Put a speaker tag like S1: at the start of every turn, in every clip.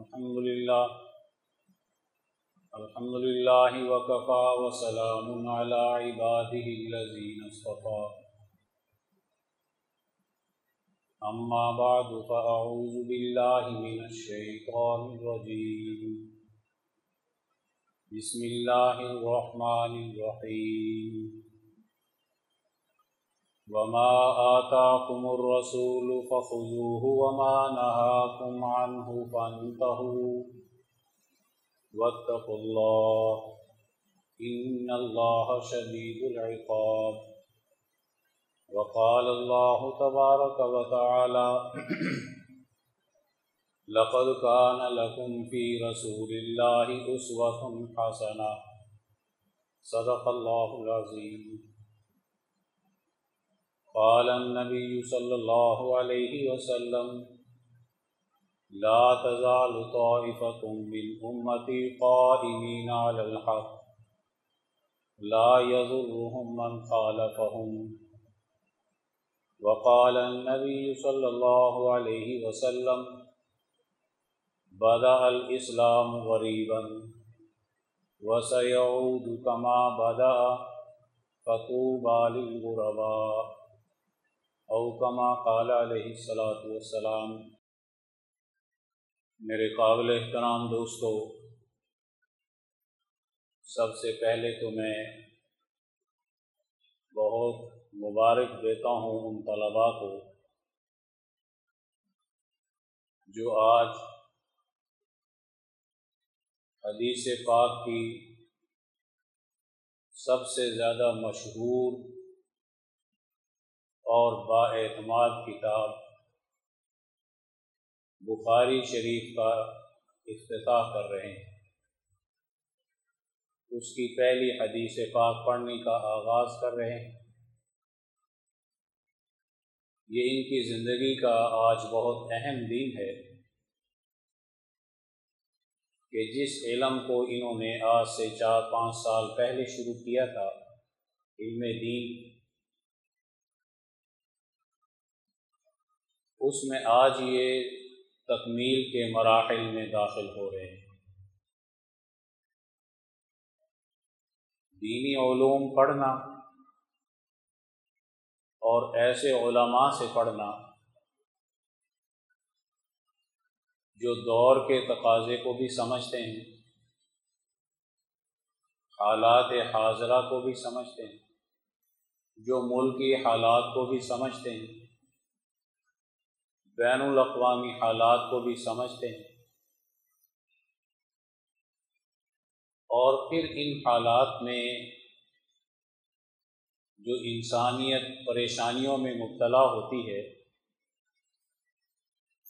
S1: الحمد لله الحمد لله وكفى وسلام على عباده الذين اصطفى. أما بعد، فأعوذ بالله من الشيطان الرجيم. بسم الله الرحمن الرحيم. وما آتاكم الرسول فخذوه وما نهاكم عنه فانتهوا واتقوا الله إن الله شديد العقاب وقال الله تبارك وتعالى لقد كان لكم في رسول الله أسوة حسنة صدق الله العظيم قال النبي صلى الله عليه وسلم، لا تزال طائفة من أمتي قائمين على الحق، لا يضرهم من خالفهم. وقال النبي صلى الله عليه وسلم، بدأ الإسلام غريبا، وسيعود كما بدأ فطوبى للغرباء. او کما قال علیہ السلاۃ والسلام، میرے قابل احترام دوستو، سب سے پہلے تو میں بہت مبارک دیتا ہوں ان طلباء کو جو آج حدیث پاک کی سب سے زیادہ مشہور اور با اعتماد کتاب بخاری شریف کا افتتاح کر رہے ہیں۔ اس کی پہلی حدیث پاک پڑھنے کا آغاز کر رہے ہیں۔ یہ ان کی زندگی کا آج بہت اہم دین ہے کہ جس علم کو انہوں نے آج سے چار پانچ سال پہلے شروع کیا تھا، علم دین اس میں آج یہ تکمیل کے مراحل میں داخل ہو رہے ہیں۔ دینی علوم پڑھنا اور ایسے علماء سے پڑھنا جو دور کے تقاضے کو بھی سمجھتے ہیں، حالات حاضرہ کو بھی سمجھتے ہیں، جو ملکی حالات کو بھی سمجھتے ہیں۔ بین الاقوامی حالات کو بھی سمجھتے ہیں۔ اور پھر ان حالات میں جو انسانیت پریشانیوں میں مبتلا ہوتی ہے،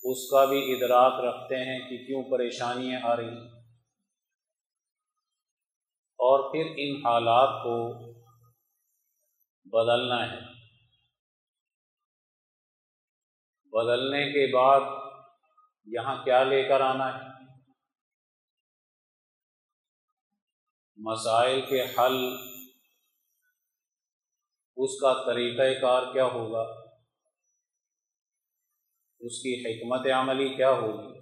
S1: اس کا بھی ادراک رکھتے ہیں کہ کیوں پریشانیاں آ رہی ہیں۔ اور پھر ان حالات کو بدلنا ہے۔ بدلنے کے بعد یہاں کیا لے کر آنا ہے؟ مسائل کے حل۔ اس کا طریقہ کار کیا ہوگا؟ اس کی حکمت عملی کیا ہوگی؟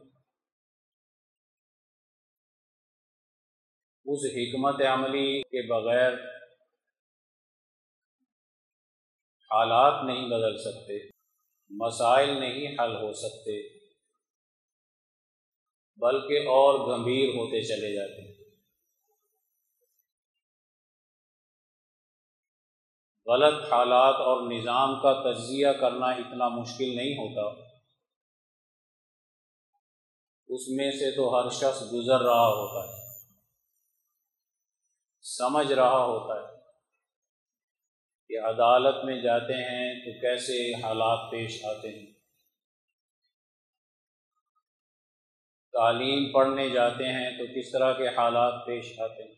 S1: اس حکمت عملی کے بغیر حالات نہیں بدل سکتے۔ مسائل نہیں حل ہو سکتے، بلکہ اور گمبھیر ہوتے چلے جاتے۔ ہیں غلط حالات اور نظام کا تجزیہ کرنا اتنا مشکل نہیں ہوتا۔ اس میں سے تو ہر شخص گزر رہا ہوتا ہے، سمجھ رہا ہوتا ہے۔ کہ عدالت میں جاتے ہیں تو کیسے حالات پیش آتے ہیں؟ تعلیم پڑھنے جاتے ہیں تو کس طرح کے حالات پیش آتے ہیں؟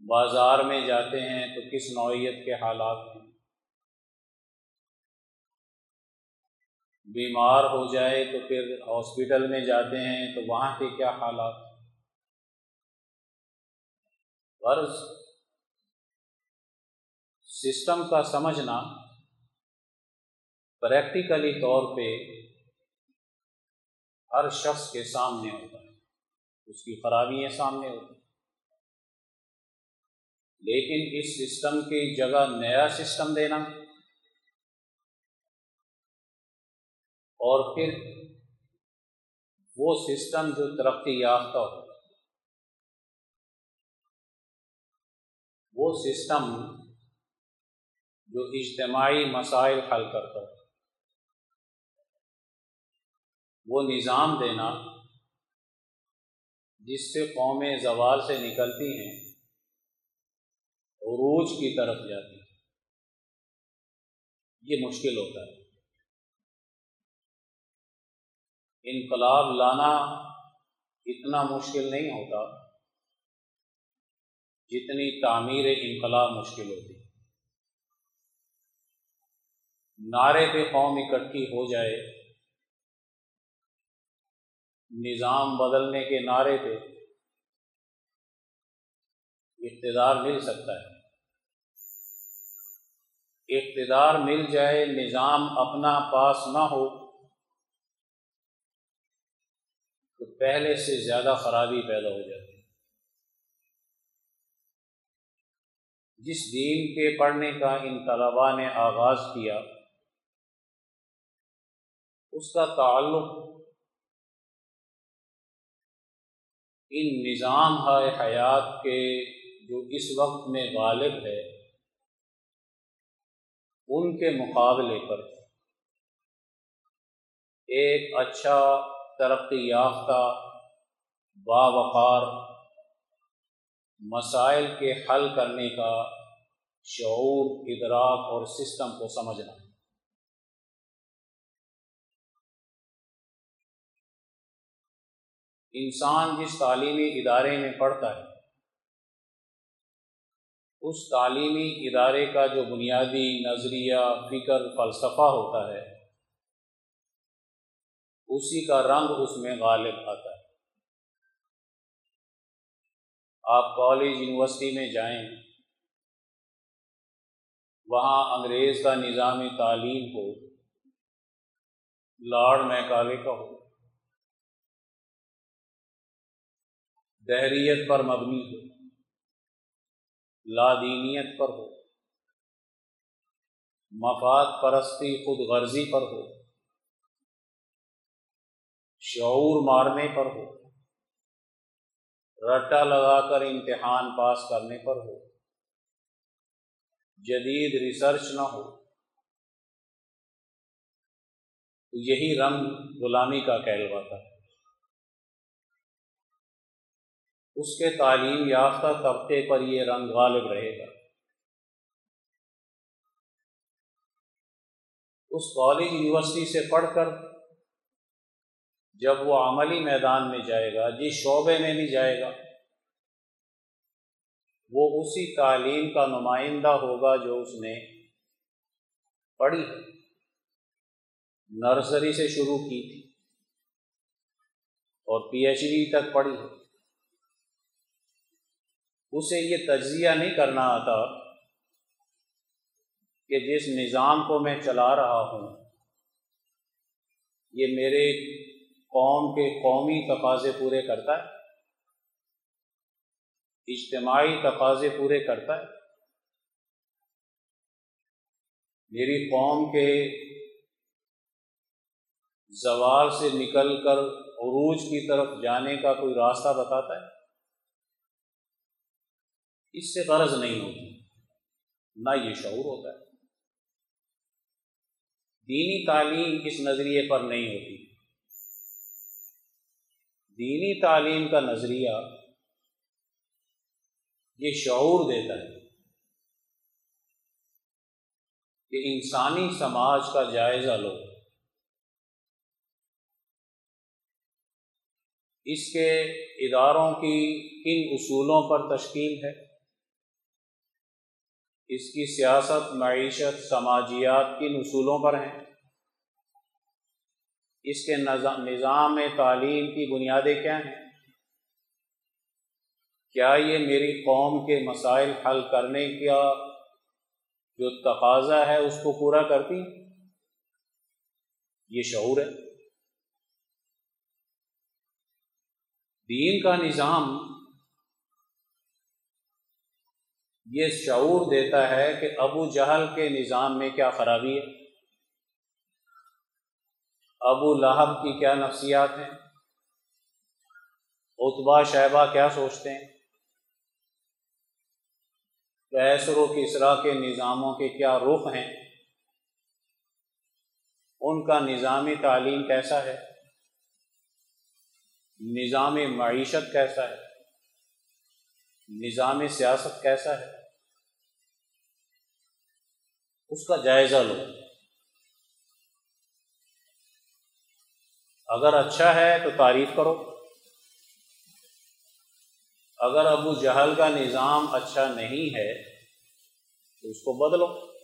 S1: بازار میں جاتے ہیں تو کس نوعیت کے حالات ہیں؟ بیمار ہو جائے تو پھر ہاسپٹل میں جاتے ہیں تو وہاں کے کیا حالات غرض سسٹم کا سمجھنا پریکٹیکلی طور پہ ہر شخص کے سامنے ہوتا ہے۔ اس کی خرابیاں سامنے ہوتی ہیں۔ لیکن اس سسٹم کی جگہ نیا سسٹم دینا اور پھر وہ سسٹم جو ترقی یافتہ ہو وہ سسٹم جو اجتماعی مسائل حل کرتا ہو وہ نظام دینا جس سے قومیں زوال سے نکلتی ہیں، عروج کی طرف جاتی ہیں۔ یہ مشکل ہوتا ہے۔ انقلاب لانا اتنا مشکل نہیں ہوتا جتنی تعمیر انقلاب مشکل ہوتی۔ نعرے پہ قوم اکٹھی ہو جائے، نظام بدلنے کے نعرے پہ اقتدار مل سکتا ہے۔ اقتدار مل جائے، نظام اپنا پاس نہ ہو، تو پہلے سے زیادہ خرابی پیدا ہو جاتی جس دین کے پڑھنے کا ان طلباء نے آغاز کیا اس کا تعلق ان نظام ہے حیات کے جو اس وقت میں غالب ہے، ان کے مقابلے پر۔ ایک اچھا ترقی یافتہ، باوقار مسائل کے حل کرنے کا شعور، ادراک اور سسٹم کو سمجھنا۔ انسان جس تعلیمی ادارے میں پڑھتا ہے، اس تعلیمی ادارے کا جو بنیادی نظریہ، فکر، فلسفہ ہوتا ہے، اسی کا رنگ اس میں غالب آتا ہے۔ آپ کالج، یونیورسٹی میں جائیں، وہاں انگریز کا نظام تعلیم ہو لارڈ میکالے کا ہو دہریت پر مبنی ہو، لادینیت پر ہو، مفاد پرستی خود غرضی پر ہو، شعور مارنے پر ہو، رٹا لگا کر امتحان پاس کرنے پر ہو، جدید ریسرچ نہ ہو۔ تو یہی رنگ غلامی کا کہلواتا ہے اس کے تعلیم یافتہ طبقے پر یہ رنگ غالب رہے گا۔ اس کالج یونیورسٹی سے پڑھ کر جب وہ عملی میدان میں جائے گا جس شعبے میں بھی جائے گا، وہ اسی تعلیم کا نمائندہ ہوگا جو اس نے پڑھی۔ نرسری سے شروع کی تھی اور پی ایچ ڈی تک پڑھی۔ ہے اسے یہ تجزیہ نہیں کرنا آتا کہ جس نظام کو میں چلا رہا ہوں، یہ میرے قوم کے قومی تقاضے پورے کرتا ہے، اجتماعی تقاضے پورے کرتا ہے۔ میری قوم کے زوال سے نکل کر عروج کی طرف جانے کا کوئی راستہ بتاتا ہے؟ اس سے غرض نہیں ہوتی۔ نہ یہ شعور ہوتا ہے۔ دینی تعلیم اس نظریے پر نہیں ہوتی۔ دینی تعلیم کا نظریہ یہ شعور دیتا ہے کہ انسانی سماج کا جائزہ لو۔ اس کے اداروں کی کن اصولوں پر تشکیل ہے؟ اس کی سیاست معیشت سماجیات کن اصولوں پر ہیں اس کے نظام تعلیم کی بنیادیں کیا ہیں؟ کیا یہ میری قوم کے مسائل حل کرنے کا جو تقاضا ہے اس کو پورا کرتی؟ یہ شعور ہے۔ دین کا نظام یہ شعور دیتا ہے کہ ابو جہل کے نظام میں کیا خرابی ہے؟ ابو لہب کی کیا نفسیات ہیں؟ اتبا شہبہ کیا سوچتے ہیں؟ کیسر و کسرا کے نظاموں کے کیا رخ ہیں؟ ان کا نظامی تعلیم کیسا ہے؟ نظام معیشت کیسا ہے؟ نظام سیاست کیسا ہے؟ اس کا جائزہ لو۔ اگر اچھا ہے تو تعریف کرو۔ اگر ابو جہل کا نظام اچھا نہیں ہے تو اس کو بدلو۔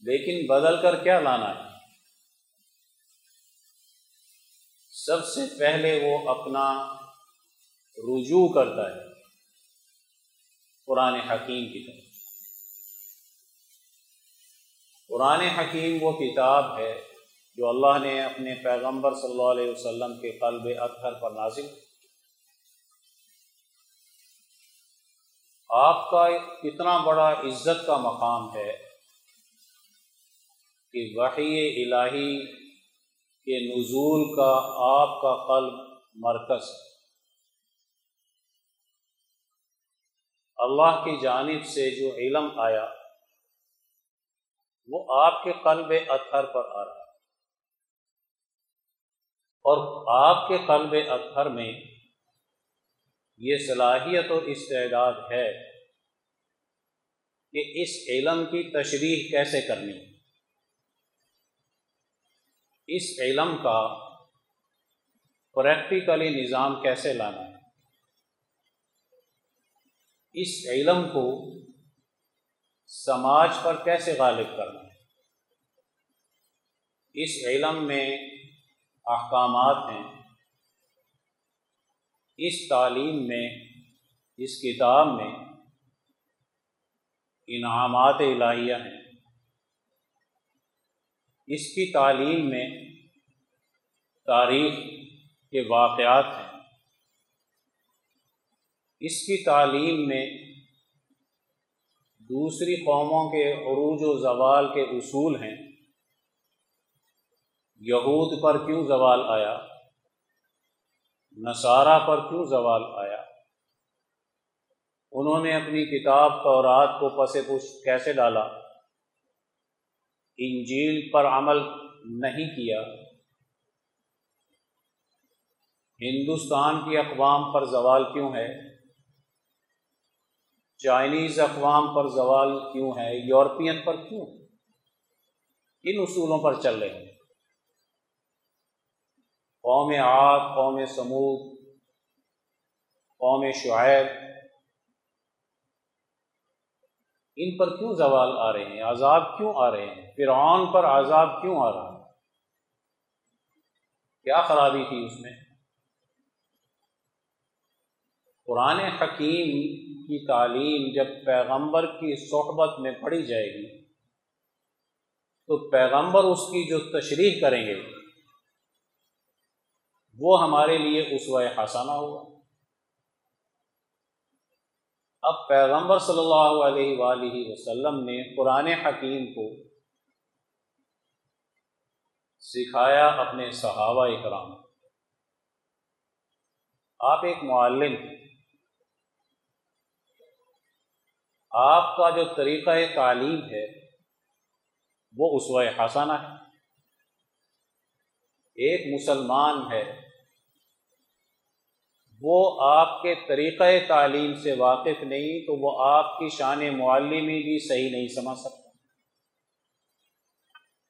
S1: لیکن بدل کر کیا لانا ہے؟ سب سے پہلے وہ اپنا رجوع کرتا ہے قرآن حکیم کی طرف۔ قرآن حکیم وہ کتاب ہے جو اللہ نے اپنے پیغمبر صلی اللہ علیہ وسلم کے قلب اطہر پر نازل آپ کا کتنا بڑا عزت کا مقام ہے کہ وحی الہی کے نزول کا آپ کا قلب مرکز اللہ کی جانب سے جو علم آیا، وہ آپ کے قلب اطہر پر آ رہا۔ اور آپ کے قلب اطہر میں یہ صلاحیت اور استعداد ہے کہ اس علم کی تشریح کیسے کرنی۔ اس علم کا پریکٹیکلی نظام کیسے لانا۔ ہے اس علم کو سماج پر کیسے غالب کرنا ہے؟ اس علم میں احکامات ہیں۔ اس تعلیم میں، اس کتاب میں انعامات الہیہ ہیں۔ اس کی تعلیم میں تاریخ کے واقعات ہیں۔ اس کی تعلیم میں دوسری قوموں کے عروج و زوال کے اصول ہیں۔ یہود پر کیوں زوال آیا؟ نصارہ پر کیوں زوال آیا؟ انہوں نے اپنی کتاب تورات کو پس پش کیسے ڈالا؟ انجیل پر عمل نہیں کیا۔ ہندوستان کی اقوام پر زوال کیوں ہے؟ چائنیز اقوام پر زوال کیوں ہے یورپین پر کیوں؟ ان اصولوں پر چل رہے ہیں۔ قوم آگ قوم سمود، قوم شعیب، ان پر کیوں زوال آ رہے ہیں؟ عذاب کیوں آ رہے ہیں؟ فرعون پر عذاب کیوں آ رہا ہے؟ کیا خرابی تھی اس میں؟ قرآن حکیم کی تعلیم جب پیغمبر کی صحبت میں پڑھی جائے گی، تو پیغمبر اس کی جو تشریح کریں گے، وہ ہمارے لیے اس حسانہ ہوگا۔ اب پیغمبر صلی اللہ علیہ وآلہ وسلم نے قرآن حکیم کو سکھایا اپنے صحابہ اکرام۔ آپ ایک معلم آپ کا جو طریقہ تعلیم ہے، وہ اسوہ حسانہ ہے۔ ایک مسلمان ہے، وہ آپ کے طریقہ تعلیم سے واقف نہیں، تو وہ آپ کی شان معلمی بھی صحیح نہیں سمجھ سکتا۔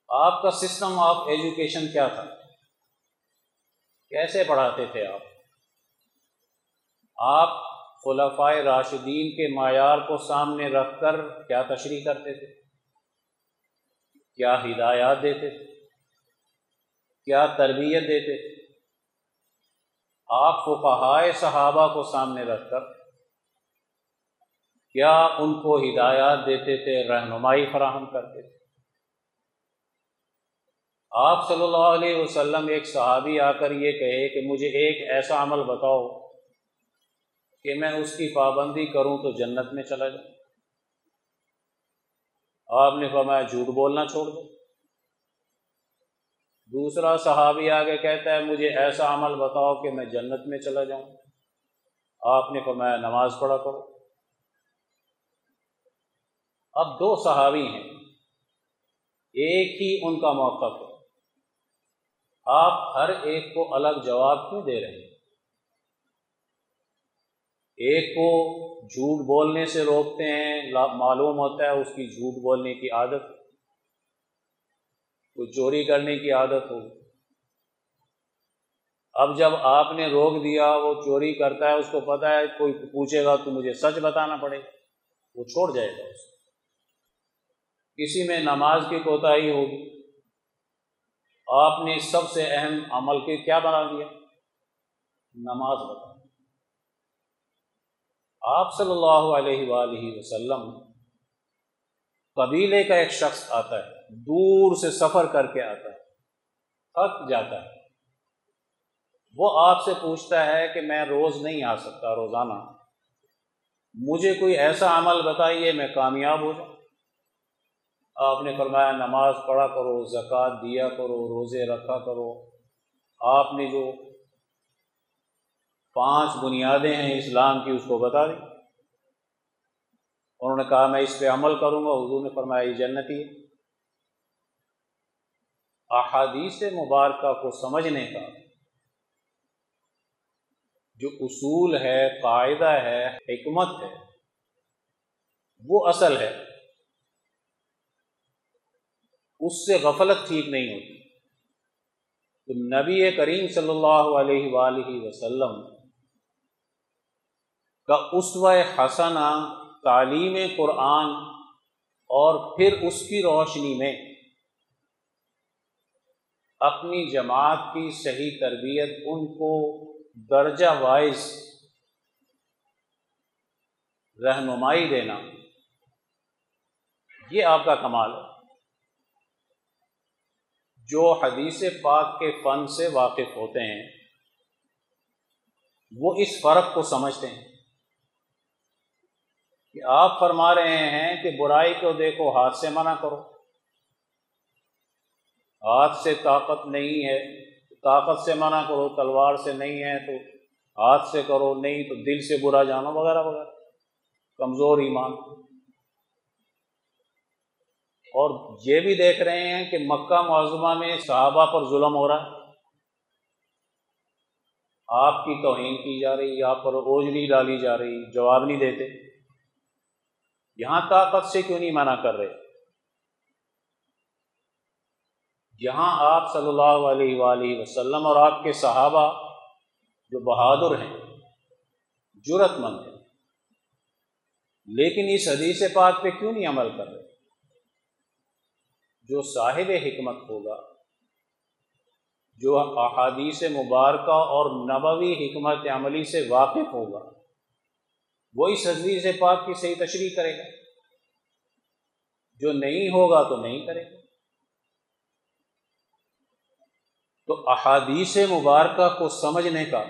S1: آپ کا سسٹم آف ایجوکیشن کیا تھا؟ کیسے پڑھاتے تھے آپ؟ آپ خلفائے راشدین کے معیار کو سامنے رکھ کر کیا تشریح کرتے تھے؟ کیا ہدایات دیتے تھے؟ کیا تربیت دیتے تھے؟ آپ فقہائے صحابہ کو سامنے رکھ کر کیا ان کو ہدایات دیتے تھے؟ رہنمائی فراہم کرتے تھے؟ آپ صلی اللہ علیہ وسلم ایک صحابی آ کر یہ کہے کہ مجھے ایک ایسا عمل بتاؤ کہ میں اس کی پابندی کروں تو جنت میں چلا جاؤں۔ آپ نے فرمایا جھوٹ بولنا چھوڑ دو۔ دوسرا صحابی آگے کہتا ہے مجھے ایسا عمل بتاؤ کہ میں جنت میں چلا جاؤں۔ آپ نے فرمایا نماز پڑھا کرو۔ اب دو صحابی ہیں۔ ایک ہی ان کا موقف ہے۔ آپ ہر ایک کو الگ جواب کیوں دے رہے ہیں؟ ایک کو جھوٹ بولنے سے روکتے ہیں معلوم ہوتا ہے اس کی جھوٹ بولنے کی عادت کوئی چوری کرنے کی عادت ہو۔ اب جب آپ نے روک دیا، وہ چوری کرتا ہے، اس کو پتا ہے، کوئی پوچھے گا تو مجھے سچ بتانا پڑے۔ وہ چھوڑ جائے گا اس کسی میں نماز کی کوتاہی ہوگی۔ آپ نے سب سے اہم عمل کے کیا بنا دیا؟ نماز بتا آپ صلی اللہ علیہ وآلہ وسلم قبیلے کا ایک شخص آتا ہے، دور سے سفر کر کے آتا ہے، تھک جاتا ہے۔ وہ آپ سے پوچھتا ہے کہ میں روز نہیں آ سکتا، روزانہ۔ مجھے کوئی ایسا عمل بتائیے، میں کامیاب ہو جاؤں۔ آپ نے فرمایا، نماز پڑھا کرو، زکوٰۃ دیا کرو، روزے رکھا کرو۔ آپ نے جو پانچ بنیادیں ہیں اسلام کی، اس کو بتا دی۔ انہوں نے کہا، میں اس پہ عمل کروں گا۔ حضور نے فرمایا، یہ جنتی احادیث مبارکہ کو سمجھنے کا جو اصول ہے، قاعدہ ہے، حکمت ہے، وہ اصل ہے۔ اس سے غفلت ٹھیک نہیں ہوتی۔ تو نبی کریم صلی اللہ علیہ وآلہ وسلم کا اسوہ حسنہ تعلیم قرآن اور پھر اس کی روشنی میں اپنی جماعت کی صحیح تربیت، ان کو درجہ وائز رہنمائی دینا، یہ آپ کا کمال ہے۔ جو حدیث پاک کے فن سے واقف ہوتے ہیں، وہ اس فرق کو سمجھتے ہیں۔ کہ آپ فرما رہے ہیں کہ برائی کو دیکھو، ہاتھ سے منع کرو۔ ہاتھ سے طاقت نہیں ہے، طاقت سے منع کرو، تلوار سے نہیں ہے تو ہاتھ سے کرو، نہیں تو دل سے برا جانو، وغیرہ وغیرہ۔ کمزور ایمان۔ اور یہ بھی دیکھ رہے ہیں کہ مکہ معظمہ میں صحابہ پر ظلم ہو رہا ہے۔ آپ کی توہین کی جا رہی، آپ پر اوجلی ڈالی جا رہی، جواب نہیں دیتے۔ یہاں طاقت سے کیوں نہیں منع کر رہے؟ یہاں آپ صلی اللہ علیہ وآلہ وسلم اور آپ کے صحابہ جو بہادر ہیں جرت مند ہیں۔ لیکن اس حدیث پاک پہ کیوں نہیں عمل کر رہے؟ جو صاحب حکمت ہوگا، جو احادیث مبارکہ اور نبوی حکمت عملی سے واقف ہوگا۔ وہ اس حدیث پاک کی صحیح تشریح کرے گا۔ جو نہیں ہوگا تو نہیں کرے گا۔ تو احادیث مبارکہ کو سمجھنے کا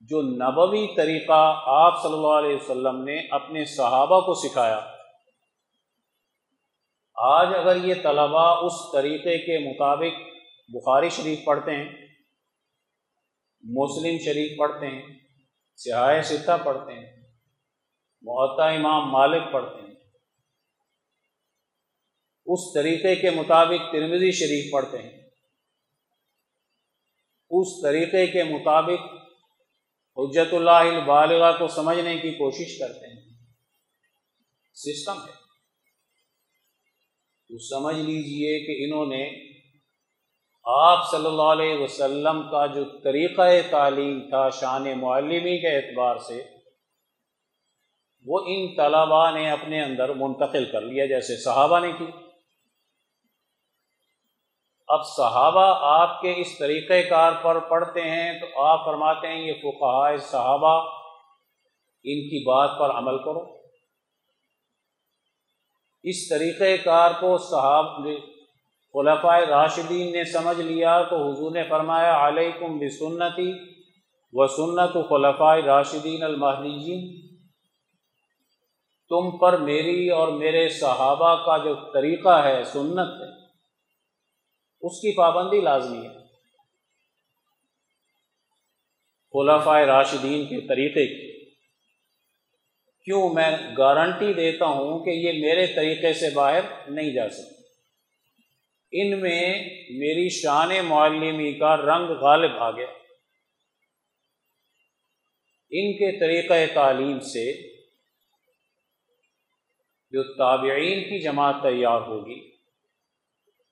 S1: جو نبوی طریقہ آپ صلی اللہ علیہ وسلم نے اپنے صحابہ کو سکھایا، آج اگر یہ طلباء اس طریقے کے مطابق بخاری شریف پڑھتے ہیں، مسلم شریف پڑھتے ہیں سیاہ ستہ پڑھتے ہیں، معطا امام مالک پڑھتے ہیں۔ اس طریقے کے مطابق ترمزی شریف پڑھتے ہیں۔ اس طریقے کے مطابق حجت اللہ البالغہ کو سمجھنے کی کوشش کرتے ہیں۔ سسٹم ہے۔ تو سمجھ لیجیے کہ انہوں نے آپ صلی اللہ علیہ وسلم کا جو طریقہ تعلیم تھا شان معلمی کے اعتبار سے، وہ ان طلباء نے اپنے اندر منتقل کر لیا جیسے صحابہ نے کی۔ اب صحابہ آپ کے اس طریقۂ کار پر پڑھتے ہیں تو آپ فرماتے ہیں یہ فقہ صحابہ، ان کی بات پر عمل کرو۔ اس طریقۂ کار کو صحاب خلفۂ راشدین نے سمجھ لیا تو حضور نے فرمایا، علیکم بسنتی و سنت خلفۂ راشدین المحدین تم پر میری اور میرے صحابہ کا جو طریقہ ہے، سنت ہے، اس کی پابندی لازمی ہے۔ خلفۂ راشدین کے طریقے کی۔ کیوں میں گارنٹی دیتا ہوں کہ یہ میرے طریقے سے باہر نہیں جا سکتے ان میں میری شان معلمی کا رنگ غالب آ گیا۔ ان کے طریقۂ تعلیم سے جو تابعین کی جماعت تیار ہوگی،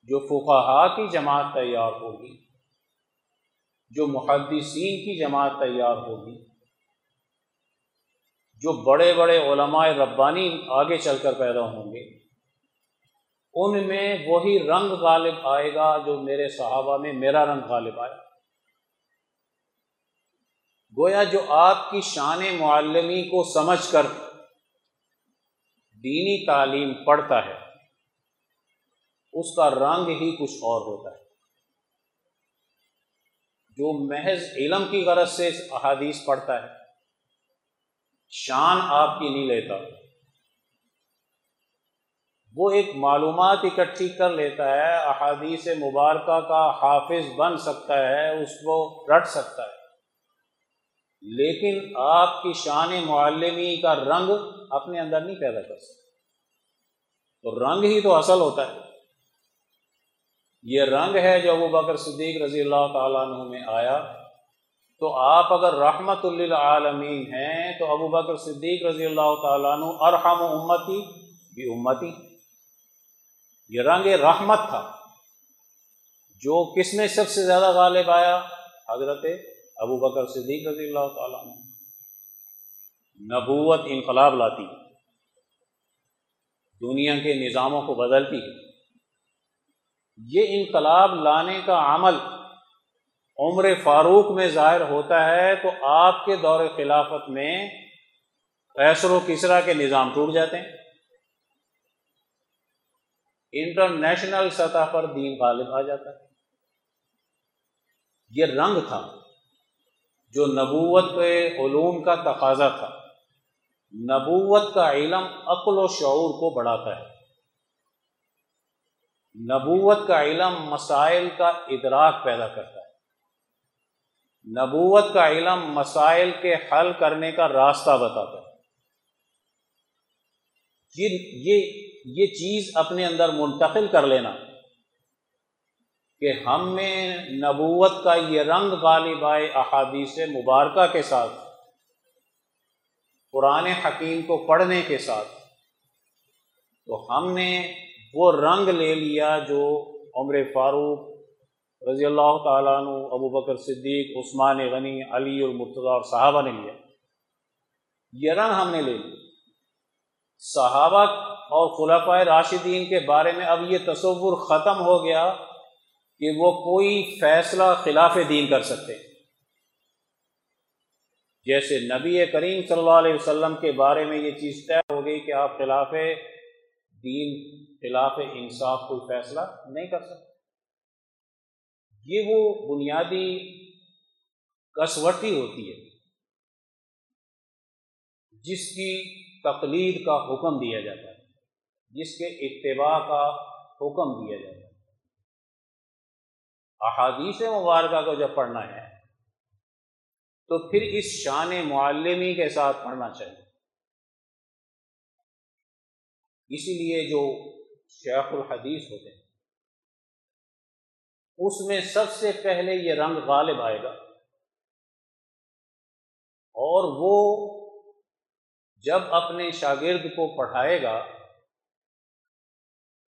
S1: جو فقہا کی جماعت تیار ہوگی، جو محدثین کی جماعت تیار ہوگی، جو بڑے بڑے علماء ربانی آگے چل کر پیدا ہوں گے ان میں وہی رنگ غالب آئے گا جو میرے صحابہ میں میرا رنگ غالب آئے گویا جو آپ کی شان معلمی کو سمجھ کر دینی تعلیم پڑھتا ہے، اس کا رنگ ہی کچھ اور ہوتا ہے۔ جو محض علم کی غرض سے احادیث پڑھتا ہے، شان آپ کی نہیں لیتا۔ وہ ایک معلومات اکٹھی کر لیتا ہے، احادیث مبارکہ کا حافظ بن سکتا ہے، اس کو رٹ سکتا ہے۔ لیکن آپ کی شان معلمی کا رنگ اپنے اندر نہیں پیدا کر سکتا۔ تو رنگ ہی تو اصل ہوتا ہے۔ یہ رنگ ہے جو ابو بکر صدیق رضی اللہ تعالیٰ عنہ میں آیا۔ تو آپ اگر رحمت للعالمین ہیں، تو ابو بکر صدیق رضی اللہ تعالیٰ عنہ ارحم امتی، بھی امتی۔ یہ رنگ رحمت تھا۔ جو کس میں سب سے زیادہ غالب آیا؟ حضرت ابو بکر صدیق رضی اللہ تعالیٰ عنہ۔ نبوت انقلاب لاتی۔ دنیا کے نظاموں کو بدلتی۔ ہے یہ انقلاب لانے کا عمل عمر فاروق میں ظاہر ہوتا ہے تو آپ کے دور خلافت میں فیصل و کسرا کے نظام ٹوٹ جاتے ہیں۔ انٹرنیشنل سطح پر دین غالب آ جاتا ہے۔ یہ رنگ تھا جو نبوت کے علوم کا تقاضا تھا۔ نبوت کا علم عقل و شعور کو بڑھاتا ہے۔ نبوت کا علم مسائل کا ادراک پیدا کرتا ہے۔ نبوت کا علم مسائل کے حل کرنے کا راستہ بتاتا ہے۔ یہ یہ چیز اپنے اندر منتقل کر لینا کہ ہم میں نبوت کا یہ رنگ غالب آئے احادیث مبارکہ کے ساتھ، قرآن حکیم کو پڑھنے کے ساتھ، تو ہم نے وہ رنگ لے لیا جو عمر فاروق رضی اللہ تعالیٰ عنہ، ابو بکر صدیق، عثمان غنی، علی المرتضیٰ اور صحابہ نے لیا۔ یہ رنگ ہم نے لے لیا۔ صحابہ اور خلفۂ راشدین کے بارے میں اب یہ تصور ختم ہو گیا کہ وہ کوئی فیصلہ خلاف دین کر سکتے۔ جیسے نبی کریم صلی اللہ علیہ وسلم کے بارے میں یہ چیز طے ہو گئی کہ آپ خلاف دین، خلاف انصاف کوئی فیصلہ نہیں کر سکتے۔ یہ وہ بنیادی کسوٹی ہوتی ہے جس کی تقلید کا حکم دیا جاتا ہے۔ جس کے اتباع کا حکم دیا جاتا ہے احادیث مبارکہ کو جب پڑھنا ہے، تو پھر اس شان معلمی کے ساتھ پڑھنا چاہیے۔ اسی لیے جو شیخ الحدیث ہوتے ہیں، اس میں سب سے پہلے یہ رنگ غالب آئے گا۔ اور وہ جب اپنے شاگرد کو پڑھائے گا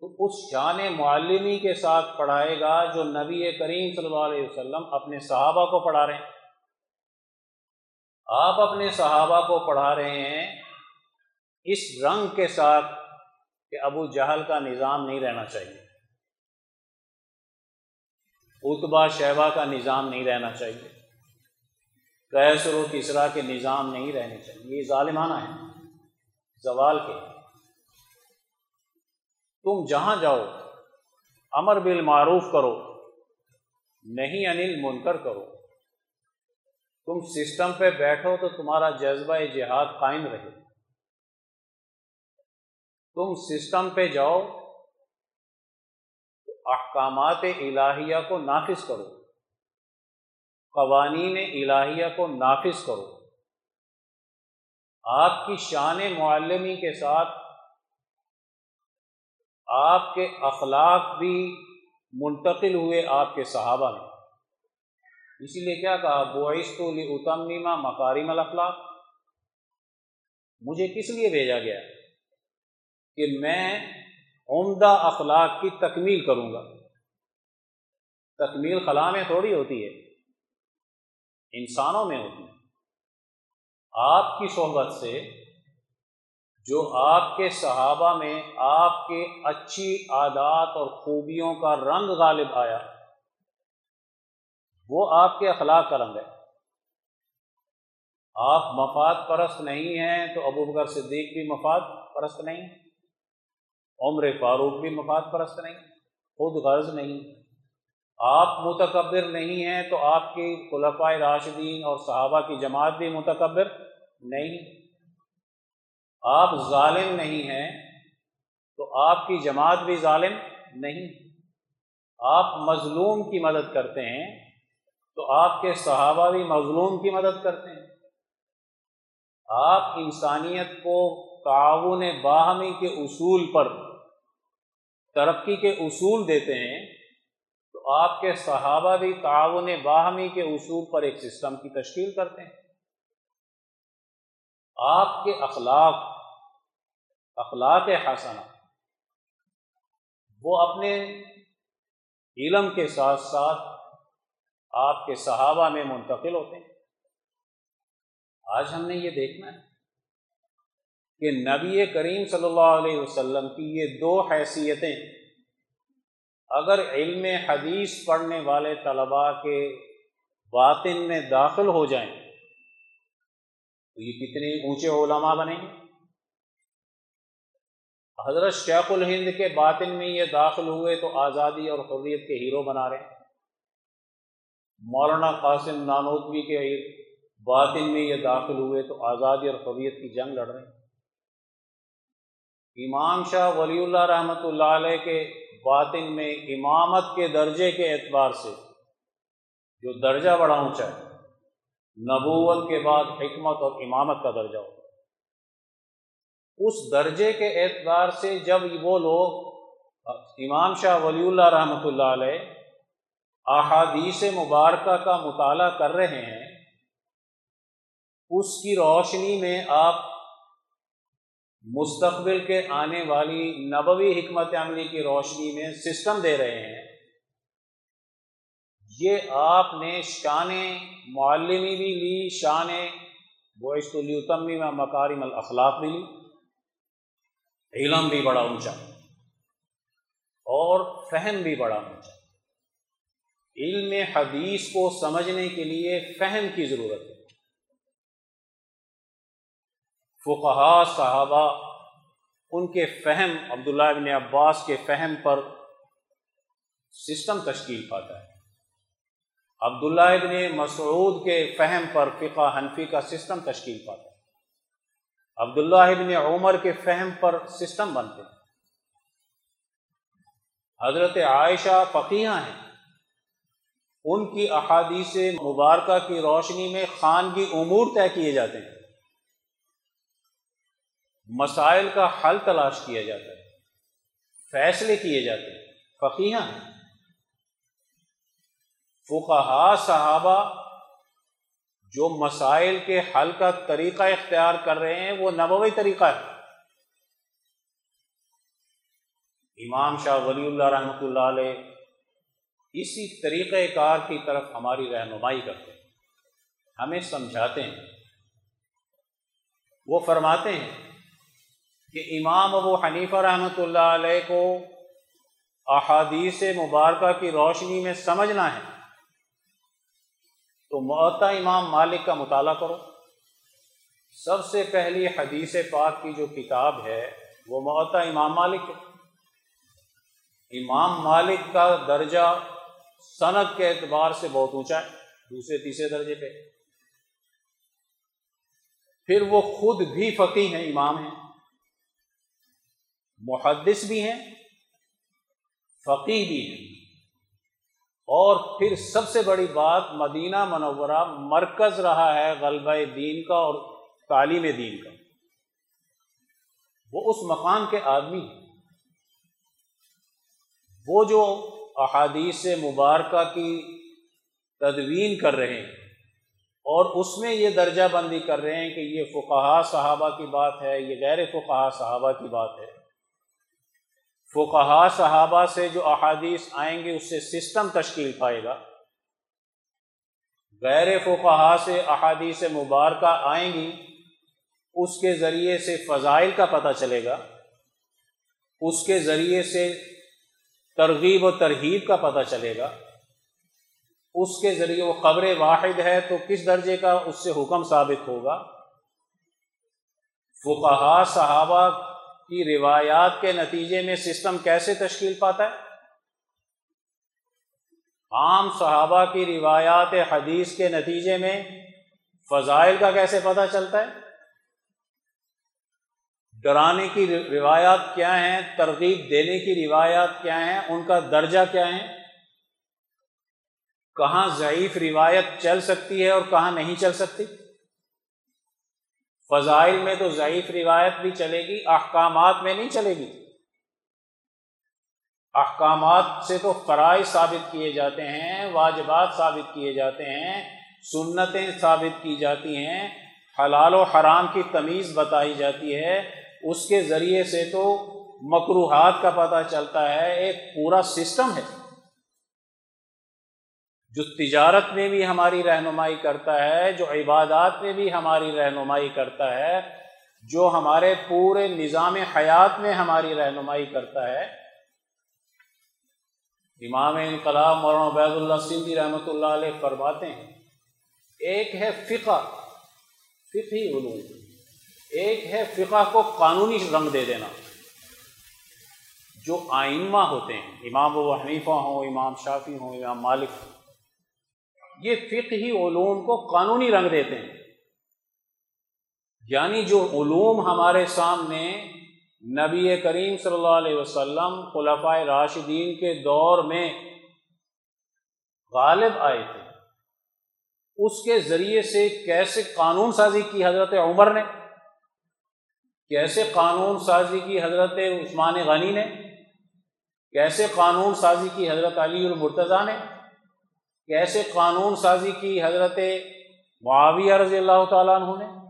S1: تو اس شان معلمی کے ساتھ پڑھائے گا جو نبی کریم صلی اللہ علیہ وسلم اپنے صحابہ کو پڑھا رہے ہیں۔ آپ اپنے صحابہ کو پڑھا رہے ہیں اس رنگ کے ساتھ کہ ابو جہل کا نظام نہیں رہنا چاہیے۔ اتبا شہبہ کا نظام نہیں رہنا چاہیے۔ کیسر و کسرا کے نظام نہیں رہنے چاہیے۔ یہ ظالمانہ ہے زوال کے۔ تم جہاں جاؤ، امر بالمعروف کرو، نہیں انل منکر کرو۔ تم سسٹم پہ بیٹھو تو تمہارا جذبہ جہاد قائم رہے۔ تم سسٹم پہ جاؤ تو احکامات الہیہ کو نافذ کرو۔ قوانین الہیہ کو نافذ کرو۔ آپ کی شان معلمی کے ساتھ آپ کے اخلاق بھی منتقل ہوئے آپ کے صحابہ میں۔ اسی لیے کیا کہا؟ بوئس تو اتمیما مکارم الاخلاق مجھے کس لیے بھیجا گیا؟ کہ میں عمدہ اخلاق کی تکمیل کروں گا۔ تکمیل خلا میں تھوڑی ہوتی ہے، انسانوں میں ہوتی ہے۔ آپ کی صحبت سے جو آپ کے صحابہ میں آپ کے اچھی عادات اور خوبیوں کا رنگ غالب آیا، وہ آپ کے اخلاق کا رنگ ہے۔ آپ مفاد پرست نہیں ہیں تو ابو بکر صدیق بھی مفاد پرست نہیں، عمر فاروق بھی مفاد پرست نہیں، خود غرض نہیں۔ آپ متکبر نہیں ہیں تو آپ کی خلفۂ راشدین اور صحابہ کی جماعت بھی متکبر نہیں۔ آپ ظالم نہیں ہیں، تو آپ کی جماعت بھی ظالم نہیں۔ آپ مظلوم کی مدد کرتے ہیں، تو آپ کے صحابہ بھی مظلوم کی مدد کرتے ہیں۔ آپ انسانیت کو تعاون باہمی کے اصول پر ترقی کے اصول دیتے ہیں، تو آپ کے صحابہ بھی تعاون باہمی کے اصول پر ایک سسٹم کی تشکیل کرتے ہیں۔ آپ کے اخلاق اخلاق حسنہ۔ وہ اپنے علم کے ساتھ ساتھ آپ کے صحابہ میں منتقل ہوتے ہیں۔ آج ہم نے یہ دیکھنا ہے کہ نبی کریم صلی اللہ علیہ وسلم کی یہ دو حیثیتیں، اگر علم حدیث پڑھنے والے طلباء کے باطن میں داخل ہو جائیں، تو یہ کتنے اونچے علماء بنیں گے؟ حضرت شیخ الہند کے باطن میں یہ داخل ہوئے تو آزادی اور حریت کے ہیرو بنا رہے ہیں۔ مولانا قاسم نانوتوی کے باطن میں یہ داخل ہوئے تو آزادی اور حریت کی جنگ لڑ رہے ہیں۔ امام شاہ ولی اللہ رحمۃ اللہ علیہ کے باطن میں امامت کے درجے کے اعتبار سے جو درجہ بڑا اونچا ہے نبوت کے بعد حکمت اور امامت کا درجہ ہوتا اس درجے کے اعتبار سے جب وہ لوگ، امام شاہ ولی اللہ رحمۃ اللہ علیہ احادیث مبارکہ کا مطالعہ کر رہے ہیں، اس کی روشنی میں آپ مستقبل کے آنے والی نبوی حکمت عملی کی روشنی میں سسٹم دے رہے ہیں۔ یہ آپ نے شان معلمی بھی لی، شان گوشت التمی میں مکارم الاخلاق بھی لی۔ علم بھی بڑا اونچا اور فہم بھی بڑا اونچا۔ علم حدیث کو سمجھنے کے لیے فہم کی ضرورت ہے۔ فقہا صحابہ، ان کے فہم، عبداللہ ابن عباس کے فہم پر سسٹم تشکیل پاتا ہے۔ عبداللہ ابن مسعود کے فہم پر فقہ حنفی کا سسٹم تشکیل پاتا ہے۔ عبداللہ ابن عمر کے فہم پر سسٹم بنتے ہیں۔ حضرت عائشہ فقیہ ہیں۔ ان کی احادیث مبارکہ کی روشنی میں خانگی امور طے کیے جاتے ہیں۔ مسائل کا حل تلاش کیا جاتا ہے۔ فیصلے کیے جاتے ہیں۔ فقیہ ہیں۔ فقہا صحابہ جو مسائل کے حل کا طریقہ اختیار کر رہے ہیں، وہ نبوی طریقہ ہے۔ امام شاہ ولی اللہ رحمۃ اللہ علیہ اسی طریقہ کار کی طرف ہماری رہنمائی کرتے ہیں۔ ہمیں سمجھاتے ہیں۔ وہ فرماتے ہیں کہ امام ابو حنیفہ رحمۃ اللہ علیہ کو احادیث مبارکہ کی روشنی میں سمجھنا ہے۔ تو معطا امام مالک کا مطالعہ کرو۔ سب سے پہلی حدیث پاک کی جو کتاب ہے، وہ معطا امام مالک ہے۔ امام مالک کا درجہ صنعت کے اعتبار سے بہت اونچا ہے، دوسرے، تیسرے درجے پہ۔ پھر وہ خود بھی فقی ہیں، امام ہیں۔ محدث بھی ہیں فقی بھی ہیں۔ اور پھر سب سے بڑی بات مدینہ منورہ مرکز رہا ہے غلبہ دین کا اور تعلیم دین کا۔ وہ اس مقام کے آدمی ہیں۔ وہ جو احادیث مبارکہ کی تدوین کر رہے ہیں اور اس میں یہ درجہ بندی کر رہے ہیں کہ یہ فقہا صحابہ کی بات ہے، یہ غیر فقہا صحابہ کی بات ہے۔ فقہا صحابہ سے جو احادیث آئیں گے، اس سے سسٹم تشکیل پائے گا۔ غیر فقہا سے احادیث مبارکہ آئیں گی، اس کے ذریعے سے فضائل کا پتہ چلے گا۔ اس کے ذریعے سے ترغیب و ترغیب کا پتہ چلے گا۔ اس کے ذریعے وہ خبر واحد ہے تو کس درجے کا اس سے حکم ثابت ہوگا؟ فقہا صحابہ کی روایات کے نتیجے میں سسٹم کیسے تشکیل پاتا ہے؟ عام صحابہ کی روایات حدیث کے نتیجے میں فضائل کا کیسے پتہ چلتا ہے؟ ڈرانے کی روایات کیا ہیں؟ ترغیب دینے کی روایات کیا ہیں؟ ان کا درجہ کیا ہے کہاں ضعیف روایت چل سکتی ہے اور کہاں نہیں چل سکتی؟ فضائل میں تو ضعیف روایت بھی چلے گی، احکامات میں نہیں چلے گی۔ احکامات سے تو فرائض ثابت کیے جاتے ہیں، واجبات ثابت کیے جاتے ہیں، سنتیں ثابت کی جاتی ہیں، حلال و حرام کی تمیز بتائی جاتی ہے۔ اس کے ذریعے سے تو مقروحات کا پتہ چلتا ہے، ایک پورا سسٹم ہے۔ جو تجارت میں بھی ہماری رہنمائی کرتا ہے، جو عبادات میں بھی ہماری رہنمائی کرتا ہے، جو ہمارے پورے نظام حیات میں ہماری رہنمائی کرتا ہے۔ امام انقلاب مولانا عبید اللہ سندھی رحمۃ اللہ علیہ فرماتے ہیں، ایک ہے فقہ، فقہی علوم۔ ایک ہے فقہ کو قانونی رنگ دے دینا۔ جو آئنمہ ہوتے ہیں، امام و حنیفہ ہوں، امام شافی ہوں، امام مالک ہوں۔ یہ فقہی علوم کو قانونی رنگ دیتے ہیں۔ یعنی جو علوم ہمارے سامنے نبی کریم صلی اللہ علیہ وسلم خلفۂ راشدین کے دور میں غالب آئے تھے۔ اس کے ذریعے سے کیسے قانون سازی کی حضرت عمر نے؟ کیسے قانون سازی کی حضرت عثمان غنی نے؟ کیسے قانون سازی کی حضرت علی المرتضیٰ نے؟ کیسے قانون سازی کی حضرت معاویہ رضی اللہ تعالیٰ عنہ نے۔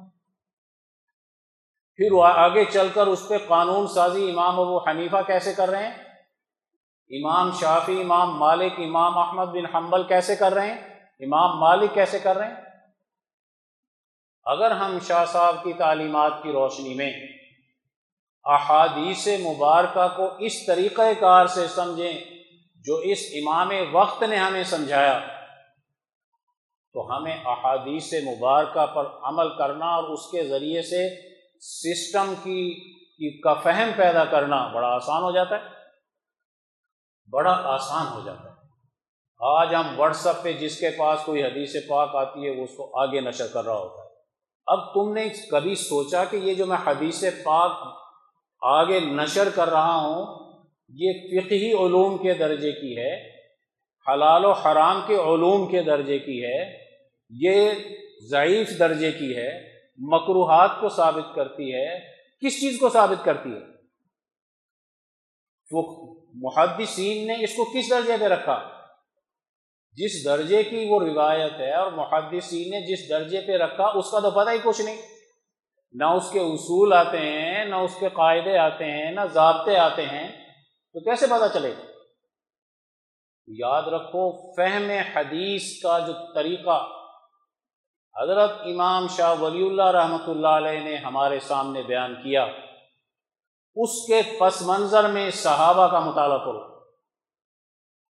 S1: پھر آگے چل کر اس پہ قانون سازی امام ابو حنیفہ کیسے کر رہے ہیں؟ امام شافی امام مالک، امام احمد بن حنبل کیسے کر رہے ہیں؟ امام مالک کیسے کر رہے ہیں؟ اگر ہم شاہ صاحب کی تعلیمات کی روشنی میں احادیث مبارکہ کو اس طریقۂ کار سے سمجھیں جو اس امام وقت نے ہمیں سمجھایا، تو ہمیں احادیث مبارکہ پر عمل کرنا اور اس کے ذریعے سے سسٹم کی کا فہم پیدا کرنا بڑا آسان ہو جاتا ہے۔ بڑا آسان ہو جاتا ہے۔ آج ہم واٹس ایپ پہ جس کے پاس کوئی حدیث پاک آتی ہے، وہ اس کو آگے نشر کر رہا ہوتا ہے۔ اب تم نے کبھی سوچا کہ یہ جو میں حدیث پاک آگے نشر کر رہا ہوں یہ فقہی علوم کے درجے کی ہے، حلال و حرام کے علوم کے درجے کی ہے، یہ ضعیف درجے کی ہے مقروحات کو ثابت کرتی ہے، کس چیز کو ثابت کرتی ہے؟ محدثین نے اس کو کس درجے پہ رکھا؟ جس درجے کی وہ روایت ہے اور محدثین نے جس درجے پہ رکھا، اس کا تو پتہ ہی کچھ نہیں۔ نہ اس کے اصول آتے ہیں، نہ اس کے قاعدے آتے ہیں، نہ ضابطے آتے ہیں۔ تو کیسے پتہ چلے گا؟ یاد رکھو، فہم حدیث کا جو طریقہ حضرت امام شاہ ولی اللہ رحمۃ اللہ علیہ نے ہمارے سامنے بیان کیا، اس کے پس منظر میں صحابہ کا مطالعہ کرو۔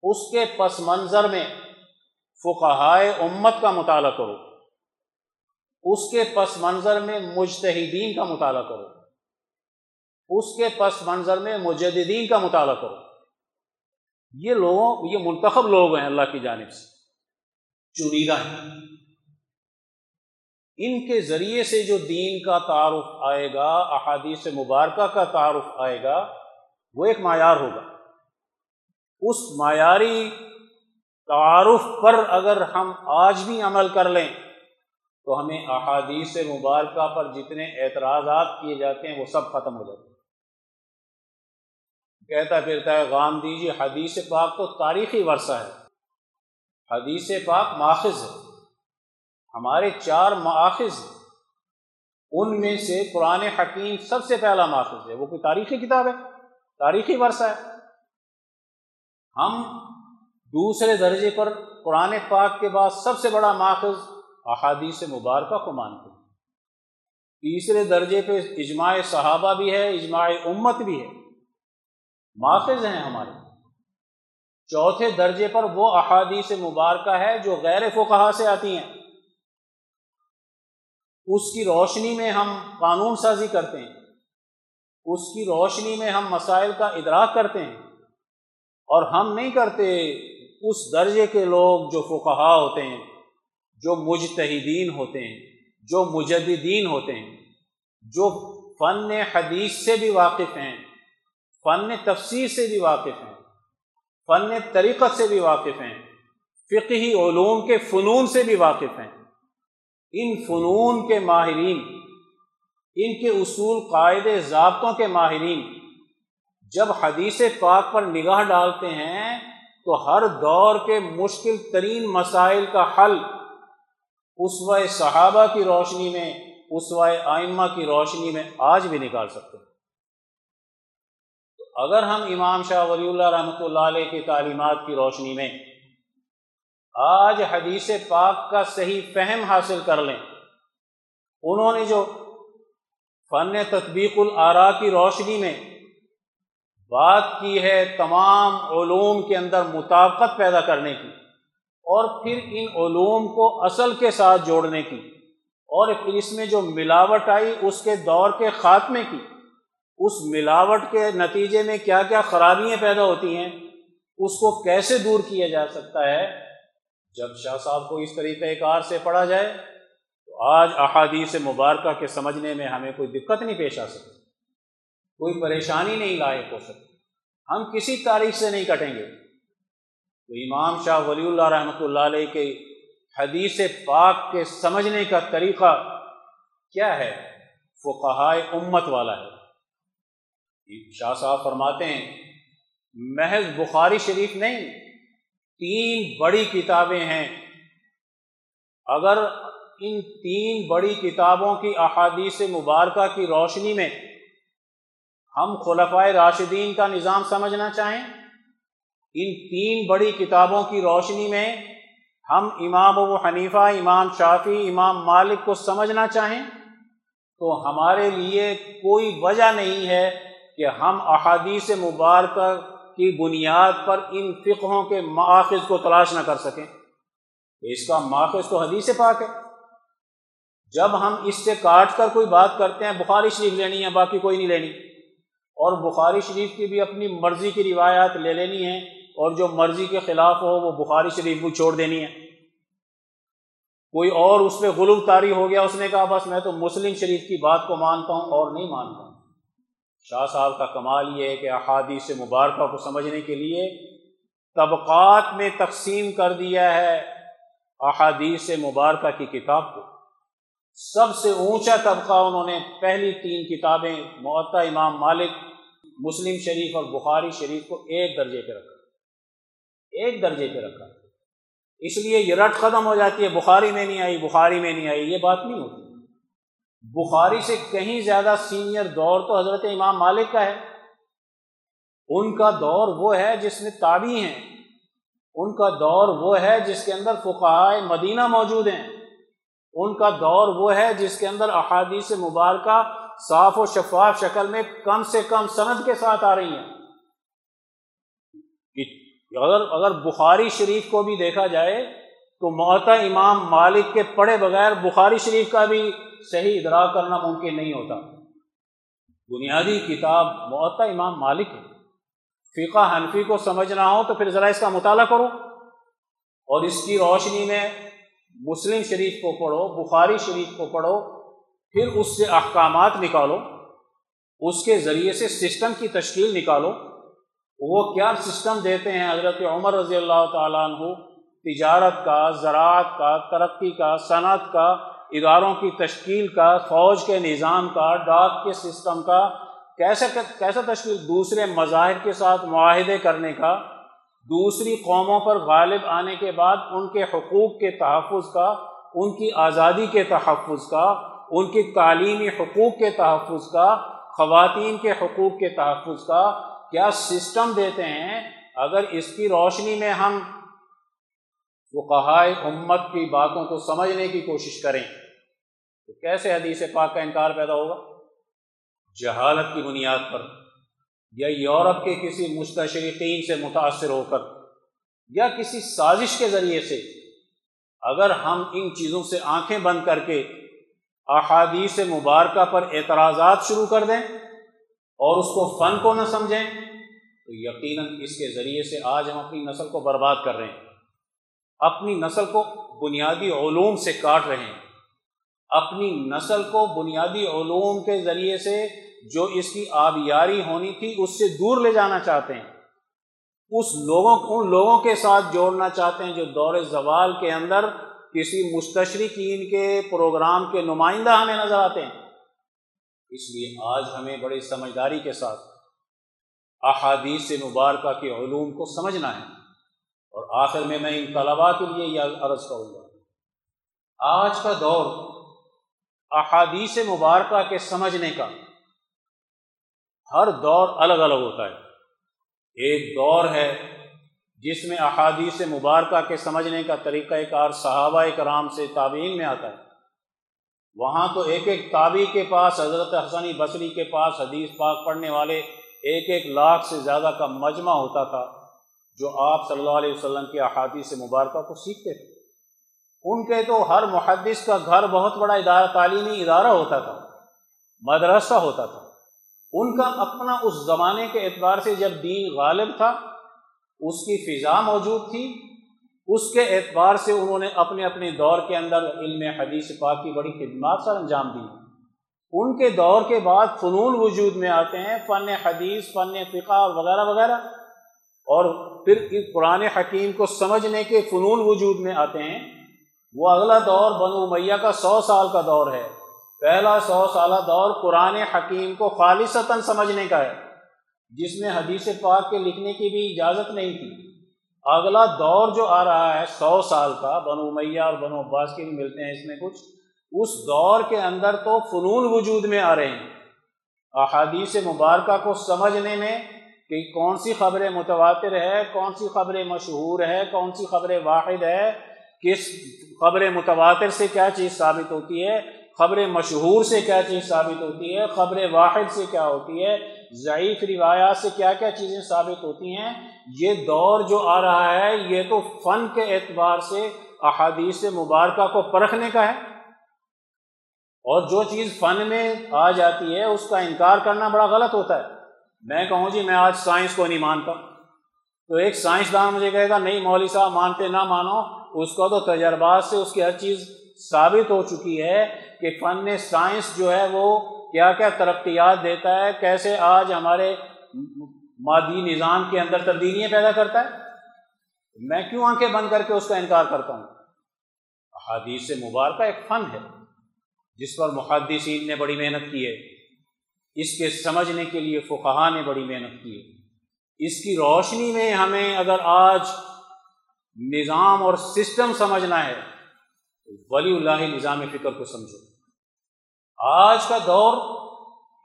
S1: اس کے پس منظر میں فقہائے امت کا مطالعہ کرو۔ اس کے پس منظر میں مجتہدین کا مطالعہ کرو۔ اس کے پس منظر میں مجددین کا مطالعہ کرو۔ یہ لوگوں، یہ منتخب لوگ ہیں اللہ کی جانب سے۔ چنیدہ ہیں ان کے ذریعے سے جو دین کا تعارف آئے گا، احادیث مبارکہ کا تعارف آئے گا، وہ ایک معیار ہوگا۔ اس معیاری تعارف پر اگر ہم آج بھی عمل کر لیں، تو ہمیں احادیث مبارکہ پر جتنے اعتراضات کیے جاتے ہیں، وہ سب ختم ہو جاتے ہیں۔ کہتا پھرتا ہے، غام دیجیے حدیث پاک تو تاریخی ورثہ ہے۔ حدیث پاک ماخذ ہے۔ ہمارے چار ماخذ ہیں۔ ان میں سے قرآن حکیم سب سے پہلا ماخذ ہے۔ وہ کوئی تاریخی کتاب ہے؟ تاریخی ورثہ ہے۔ ہم دوسرے درجے پر قرآن پاک کے بعد سب سے بڑا ماخذ احادیث مبارکہ کو مانتے ہیں۔ تیسرے درجے پہ اجماع صحابہ بھی ہے، اجماع امت بھی ہے۔ ماخذ ہیں ہمارے۔ چوتھے درجے پر وہ احادیث مبارکہ ہے جو غیر فقہا سے آتی ہیں۔ اس کی روشنی میں ہم قانون سازی کرتے ہیں۔ اس کی روشنی میں ہم مسائل کا ادراک کرتے ہیں۔ اور ہم نہیں کرتے اس درجے کے لوگ جو فقہا ہوتے ہیں، جو مجتہدین ہوتے ہیں، جو مجددین ہوتے ہیں، جو فن حدیث سے بھی واقف ہیں۔ فن تفسیر سے بھی واقف ہیں، فن طریقت سے بھی واقف ہیں، فقہی علوم کے فنون سے بھی واقف ہیں۔ ان فنون کے ماہرین، ان کے اصول، قاعدے، ضابطوں کے ماہرین جب حدیث پاک پر نگاہ ڈالتے ہیں تو ہر دور کے مشکل ترین مسائل کا حل اسوائے صحابہ کی روشنی میں اسوائے آئمہ کی روشنی میں آج بھی نکال سکتے ہیں۔ اگر ہم امام شاہ ولی اللہ رحمۃ اللہ علیہ کی تعلیمات کی روشنی میں آج حدیث پاک کا صحیح فہم حاصل کر لیں، انہوں نے جو فن تطبیق العرا کی روشنی میں بات کی ہے تمام علوم کے اندر مطابقت پیدا کرنے کی اور پھر ان علوم کو اصل کے ساتھ جوڑنے کی اور پھر اس میں جو ملاوٹ آئی اس کے دور کے خاتمے کی اس ملاوٹ کے نتیجے میں کیا کیا خرابیاں پیدا ہوتی ہیں، اس کو کیسے دور کیا جا سکتا ہے؟ جب شاہ صاحب کو اس طریقہ کار سے پڑھا جائے، تو آج احادیث مبارکہ کے سمجھنے میں ہمیں کوئی دقت نہیں پیش آ سکتی، کوئی پریشانی نہیں لائق ہو سکتی۔ ہم کسی تاریخ سے نہیں کٹیں گے۔ تو امام شاہ ولی اللہ رحمۃ اللہ علیہ کے حدیث پاک کے سمجھنے کا طریقہ کیا ہے؟ فقہائے امت والا ہے۔ شاہ صاحب فرماتے ہیں، محض بخاری شریف نہیں، تین بڑی کتابیں ہیں۔ اگر ان تین بڑی کتابوں کی احادیث مبارکہ کی روشنی میں ہم خلفۂ راشدین کا نظام سمجھنا چاہیں، ان تین بڑی کتابوں کی روشنی میں ہم امام ابو حنیفہ، امام شافی امام مالک کو سمجھنا چاہیں، تو ہمارے لیے کوئی وجہ نہیں ہے کہ ہم احادیث مبارکہ کی بنیاد پر ان فقہوں کے ماخذ کو تلاش نہ کر سکیں۔ اس کا ماخذ تو حدیث پاک ہے۔ جب ہم اس سے کاٹ کر کوئی بات کرتے ہیں، بخاری شریف لینی ہے، باقی کوئی نہیں لینی۔ اور بخاری شریف کی بھی اپنی مرضی کی روایات لے لینی ہے اور جو مرضی کے خلاف ہو، وہ بخاری شریف بھی چھوڑ دینی ہے۔ کوئی اور اس پہ غلوم طاری ہو گیا، اس نے کہا، بس میں تو مسلم شریف کی بات کو مانتا ہوں اور نہیں مانتا۔ ہوں شاہ صاحب کا کمال یہ ہے کہ احادیث مبارکہ کو سمجھنے کے لیے طبقات میں تقسیم کر دیا ہے احادیث مبارکہ کی کتاب کو۔ سب سے اونچا طبقہ انہوں نے پہلی تین کتابیں معطا امام مالک، مسلم شریف اور بخاری شریف کو ایک درجے پہ رکھا۔ ایک درجے پہ رکھا۔ اس لیے یہ رٹ ختم ہو جاتی ہے، بخاری میں نہیں آئی، بخاری میں نہیں آئی، یہ بات نہیں ہوتی۔ بخاری سے کہیں زیادہ سینئر دور تو حضرت امام مالک کا ہے۔ ان کا دور وہ ہے جس میں تابی ہیں۔ ان کا دور وہ ہے جس کے اندر فقائے مدینہ موجود ہیں۔ ان کا دور وہ ہے جس کے اندر احادیث مبارکہ صاف و شفاف شکل میں کم سے کم سند کے ساتھ آ رہی ہیں۔ اگر اگر بخاری شریف کو بھی دیکھا جائے تو معتا امام مالک کے پڑھے بغیر بخاری شریف کا بھی صحیح ادراک کرنا ممکن نہیں ہوتا۔ بنیادی کتاب معطا امام مالک ہے۔ فقہ حنفی کو سمجھنا ہو تو پھر ذرا اس کا مطالعہ کرو اور اس کی روشنی میں مسلم شریف کو پڑھو، بخاری شریف کو پڑھو، پھر اس سے احکامات نکالو، اس کے ذریعے سے سسٹم کی تشکیل نکالو۔ وہ کیا سسٹم دیتے ہیں؟ حضرت عمر رضی اللہ تعالیٰ عنہ، تجارت کا، زراعت کا، ترقی کا، صنعت کا اداروں کی تشکیل کا، فوج کے نظام کا، ڈاک کے سسٹم کا، کیسے کیسا تشکیل؟ دوسرے مذاہب کے ساتھ معاہدے کرنے کا، دوسری قوموں پر غالب آنے کے بعد ان کے حقوق کے تحفظ کا، ان کی آزادی کے تحفظ کا، ان کی تعلیمی حقوق کے تحفظ کا، خواتین کے حقوق کے تحفظ کا، کیا سسٹم دیتے ہیں؟ اگر اس کی روشنی میں ہم فقہائے امت کی باتوں کو سمجھنے کی کوشش کریں۔ تو کیسے حدیث پاک کا انکار پیدا ہوگا؟ جہالت کی بنیاد پر یا یورپ کے کسی مستشرقین سے متاثر ہو کر یا کسی سازش کے ذریعے سے؟ اگر ہم ان چیزوں سے آنکھیں بند کر کے احادیث مبارکہ پر اعتراضات شروع کر دیں اور اس کو فن کو نہ سمجھیں، تو یقیناً اس کے ذریعے سے آج ہم اپنی نسل کو برباد کر رہے ہیں۔ اپنی نسل کو بنیادی علوم سے کاٹ رہے ہیں۔ اپنی نسل کو بنیادی علوم کے ذریعے سے جو اس کی آبیاری ہونی تھی، اس سے دور لے جانا چاہتے ہیں۔ اس لوگوں، ان لوگوں کے ساتھ جوڑنا چاہتے ہیں جو دور زوال کے اندر کسی مستشرقین کے پروگرام کے نمائندہ ہمیں نظر آتے ہیں۔ اس لیے آج ہمیں بڑی سمجھداری کے ساتھ احادیث مبارکہ کے علوم کو سمجھنا ہے۔ آخر میں میں ان طلباء کے لیے یہ عرض کروں گا۔ آج کا دور احادیث مبارکہ کے سمجھنے کا ہر دور الگ الگ ہوتا ہے۔ ایک دور ہے جس میں احادیث مبارکہ کے سمجھنے کا طریقہ کار صحابہ کرام سے تعبین میں آتا ہے۔ وہاں تو ایک ایک تابی کے پاس، حضرت حسنی بصری کے پاس حدیث پاک پڑھنے والے ایک ایک لاکھ سے زیادہ کا مجمع ہوتا تھا۔ جو آپ صلی اللہ علیہ وسلم کی احادیث مبارکہ کو سیکھتے تھے۔ ان کے تو ہر محدث کا گھر بہت بڑا ادارہ، تعلیمی ادارہ ہوتا تھا، مدرسہ ہوتا تھا۔ ان کا اپنا اس زمانے کے اعتبار سے جب دین غالب تھا، اس کی فضا موجود تھی۔ اس کے اعتبار سے انہوں نے اپنے اپنے دور کے اندر علم حدیث پاک کی بڑی خدمات سر انجام دی ان کے دور کے بعد فنون وجود میں آتے ہیں، فن حدیث، فن فقہ وغیرہ وغیرہ۔ اور پھر قرآن حکیم کو سمجھنے کے فنون وجود میں آتے ہیں۔ وہ اگلا دور بنو میہ کا سو سال کا دور ہے۔ پہلا سو سالہ دور قرآن حکیم کو خالصتاً سمجھنے کا ہے، جس میں حدیث پاک کے لکھنے کی بھی اجازت نہیں تھی۔ اگلا دور جو آ رہا ہے سو سال کا، بنو میہ اور بنو عباس کے بھی ملتے ہیں اس میں کچھ۔ اس دور کے اندر تو فنون وجود میں آ رہے ہیں۔ احادیث مبارکہ کو سمجھنے میں کہ کون سی خبریں متواتر ہے، کون سی خبریں مشہور ہے، کون سی خبریں واحد ہے، کس خبر متواتر سے کیا چیز ثابت ہوتی ہے خبر مشہور سے کیا چیز ثابت ہوتی ہے خبر واحد سے کیا ہوتی ہے، ضعیف روایات سے کیا کیا چیزیں ثابت ہوتی ہیں، یہ دور جو آ رہا ہے، یہ تو فن کے اعتبار سے احادیث مبارکہ کو پرکھنے کا ہے۔ اور جو چیز فن میں آ جاتی ہے، اس کا انکار کرنا بڑا غلط ہوتا ہے۔ میں کہوں جی میں آج سائنس کو نہیں مانتا۔ تو ایک سائنسدان مجھے کہے گا، نہیں مولوی صاحب، مانتے نہ مانو۔ اس کو تو تجربات سے اس کی ہر چیز ثابت ہو چکی ہے کہ فن سائنس جو ہے وہ کیا کیا ترقیات دیتا ہے، کیسے آج ہمارے مادی نظام کے اندر تبدیلیاں پیدا کرتا ہے۔ میں کیوں آنکھیں بند کر کے اس کا انکار کرتا ہوں؟ حادیث مبارکہ ایک فن ہے، جس پر محدثین نے بڑی محنت کی ہے۔ اس کے سمجھنے کے لیے فقہ نے بڑی محنت کی ہے۔ اس کی روشنی میں ہمیں اگر آج نظام اور سسٹم سمجھنا ہے، تو ولی اللہ نظام فکر کو سمجھو۔ آج کا دور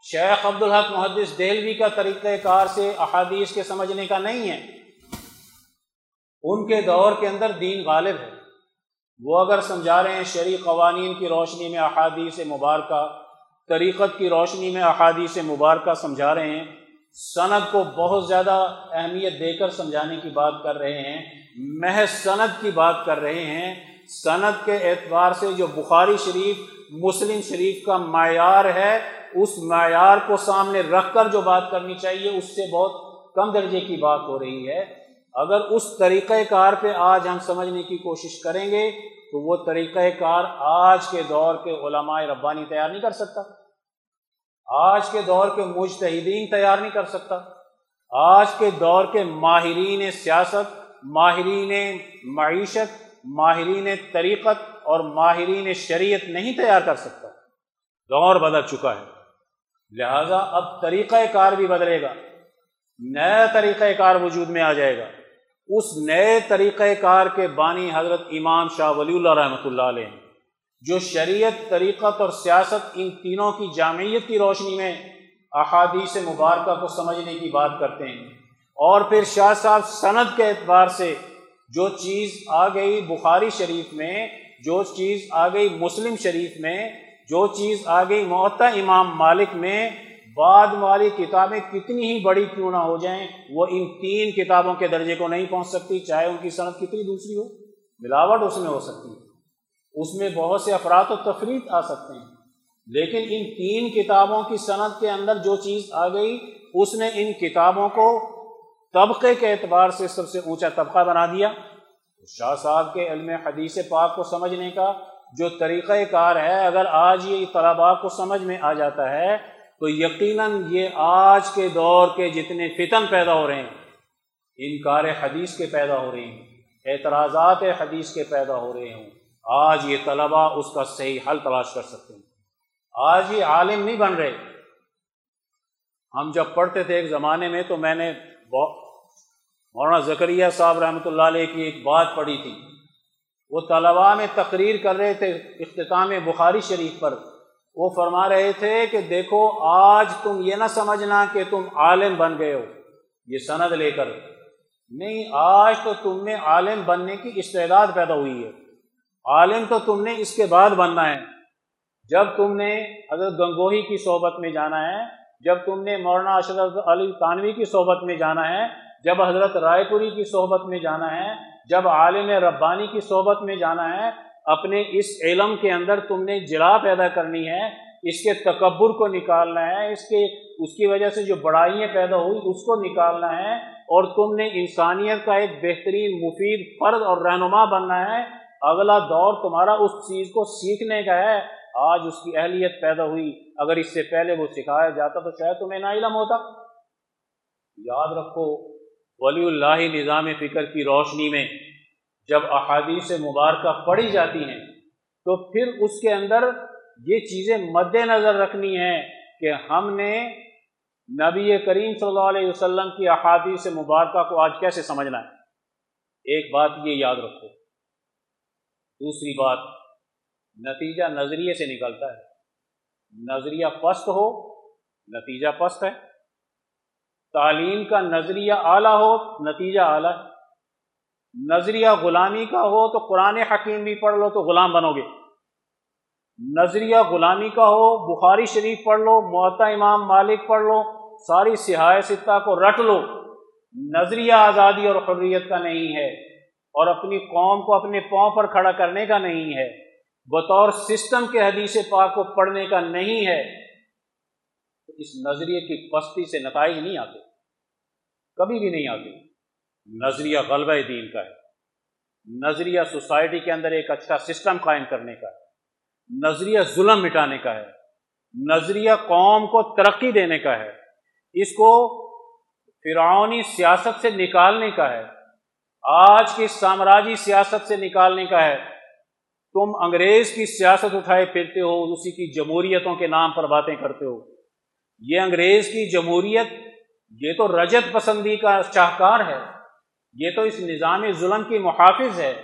S1: شیخ عبدالحق محدث دہلوی کا طریقہ کار سے احادیث کے سمجھنے کا نہیں ہے۔ ان کے دور کے اندر دین غالب ہے۔ وہ اگر سمجھا رہے ہیں شرعی قوانین کی روشنی میں احادیث مبارکہ طریقت کی روشنی میں احادیث مبارکہ سمجھا رہے ہیں۔ سند کو بہت زیادہ اہمیت دے کر سمجھانے کی بات کر رہے ہیں۔ محض سند کی بات کر رہے ہیں۔ سند کے اعتبار سے جو بخاری شریف، مسلم شریف کا معیار ہے، اس معیار کو سامنے رکھ کر جو بات کرنی چاہیے، اس سے بہت کم درجے کی بات ہو رہی ہے۔ اگر اس طریقہ کار پہ آج ہم سمجھنے کی کوشش کریں گے تو وہ طریقہ کار آج کے دور کے علماء ربانی تیار نہیں کر سکتا۔ آج کے دور کے مجتہدین تیار نہیں کر سکتا۔ آج کے دور کے ماہرین سیاست، ماہرین معیشت، ماہرین طریقت اور ماہرین شریعت نہیں تیار کر سکتا۔ دور بدل چکا ہے۔ لہذا اب طریقہ کار بھی بدلے گا۔ نیا طریقہ کار وجود میں آ جائے گا۔ اس نئے طریقہ کار کے بانی حضرت امام شاہ ولی اللہ رحمۃ اللہ علیہ جو شریعت، طریقت اور سیاست ان تینوں کی جامعیت کی روشنی میں احادیث مبارکہ کو سمجھنے کی بات کرتے ہیں۔ اور پھر شاہ صاحب سند کے اعتبار سے جو چیز آ گئی بخاری شریف میں، جو چیز آ گئی مسلم شریف میں، جو چیز آ گئی معطا امام مالک میں بعد والی کتابیں کتنی ہی بڑی کیوں نہ ہو جائیں، وہ ان تین کتابوں کے درجے کو نہیں پہنچ سکتی، چاہے ان کی صنعت کتنی دوسری ہو، ملاوٹ اس میں ہو سکتی ہے۔ اس میں بہت سے افراد و تفریح آ سکتے ہیں۔ لیکن ان تین کتابوں کی صنعت کے اندر جو چیز آ گئی، اس نے ان کتابوں کو طبقے کے اعتبار سے سب سے اونچا طبقہ بنا دیا۔ شاہ صاحب کے علم حدیث پاک کو سمجھنے کا جو طریقہ کار ہے، اگر آج یہ طلباء کو سمجھ میں آ جاتا ہے تو یقیناً یہ آج کے دور کے جتنے فتن پیدا ہو رہے ہیں، انکار حدیث کے پیدا ہو رہے ہیں، اعتراضات حدیث کے پیدا ہو رہے ہوں۔ آج یہ طلباء اس کا صحیح حل تلاش کر سکتے ہیں۔ آج یہ عالم نہیں بن رہے۔ ہم جب پڑھتے تھے ایک زمانے میں تو میں نے مولانا زکریہ صاحب رحمۃ اللہ علیہ کی ایک بات پڑھی تھی۔ وہ طلباء میں تقریر کر رہے تھے اختتام بخاری شریف پر۔ وہ فرما رہے تھے کہ دیکھو، آج تم یہ نہ سمجھنا کہ تم عالم بن گئے ہو، یہ سند لے کر۔ نہیں، آج تو تم میں عالم بننے کی استعداد پیدا ہوئی ہے۔ عالم تو تم نے اس کے بعد بننا ہے۔ جب تم نے حضرت گنگوہی کی صحبت میں جانا ہے، جب تم نے مولانا اشرف علی تانوی کی صحبت میں جانا ہے، جب حضرت رائے پوری کی صحبت میں جانا ہے، جب عالم ربانی کی صحبت میں جانا ہے اپنے اس علم کے اندر تم نے جلا پیدا کرنی ہے، اس کے تکبر کو نکالنا ہے، اس کے، اس کی وجہ سے جو بڑائیاں پیدا ہوئی، اس کو نکالنا ہے اور تم نے انسانیت کا ایک بہترین، مفید فرد اور رہنما بننا ہے۔ اگلا دور تمہارا اس چیز کو سیکھنے کا ہے۔ آج اس کی اہلیت پیدا ہوئی۔ اگر اس سے پہلے وہ سکھایا جاتا تو شاید تمہیں نا علم ہوتا۔ یاد رکھو، ولی اللہ نظام فکر کی روشنی میں جب احادیث مبارکہ پڑھی جاتی ہیں، تو پھر اس کے اندر یہ چیزیں مد نظر رکھنی ہیں کہ ہم نے نبی کریم صلی اللہ علیہ وسلم کی احادیث مبارکہ کو آج کیسے سمجھنا ہے؟ ایک بات یہ یاد رکھو۔ دوسری بات، نتیجہ نظریے سے نکلتا ہے۔ نظریہ پست ہو، نتیجہ پست ہے۔ تعلیم کا نظریہ اعلیٰ ہو، نتیجہ اعلیٰ ہے۔ نظریہ غلامی کا ہو تو قرآن حکیم بھی پڑھ لو تو غلام بنو گے۔ نظریہ غلامی کا ہو، بخاری شریف پڑھ لو معطا امام مالک پڑھ لو، ساری سہای ستہ کو رٹ لو۔ نظریہ آزادی اور حریت کا نہیں ہے اور اپنی قوم کو اپنے پاؤں پر کھڑا کرنے کا نہیں ہے۔ بطور سسٹم کے حدیث پاک کو پڑھنے کا نہیں ہے۔ تو اس نظریے کی پستی سے نتائج نہیں آتے۔ کبھی بھی نہیں آتے۔ نظریہ غلبہ دین کا ہے۔ نظریہ سوسائٹی کے اندر ایک اچھا سسٹم قائم کرنے کا ہے۔ نظریہ ظلم مٹانے کا ہے۔ نظریہ قوم کو ترقی دینے کا ہے۔ اس کو فرعونی سیاست سے نکالنے کا ہے۔ آج کی سامراجی سیاست سے نکالنے کا ہے۔ تم انگریز کی سیاست اٹھائے پھرتے ہو، اسی کی جمہوریتوں کے نام پر باتیں کرتے ہو۔ یہ انگریز کی جمہوریت، یہ تو رجت پسندی کا شاہکار ہے۔ یہ تو اس نظام ظلم کی محافظ ہے۔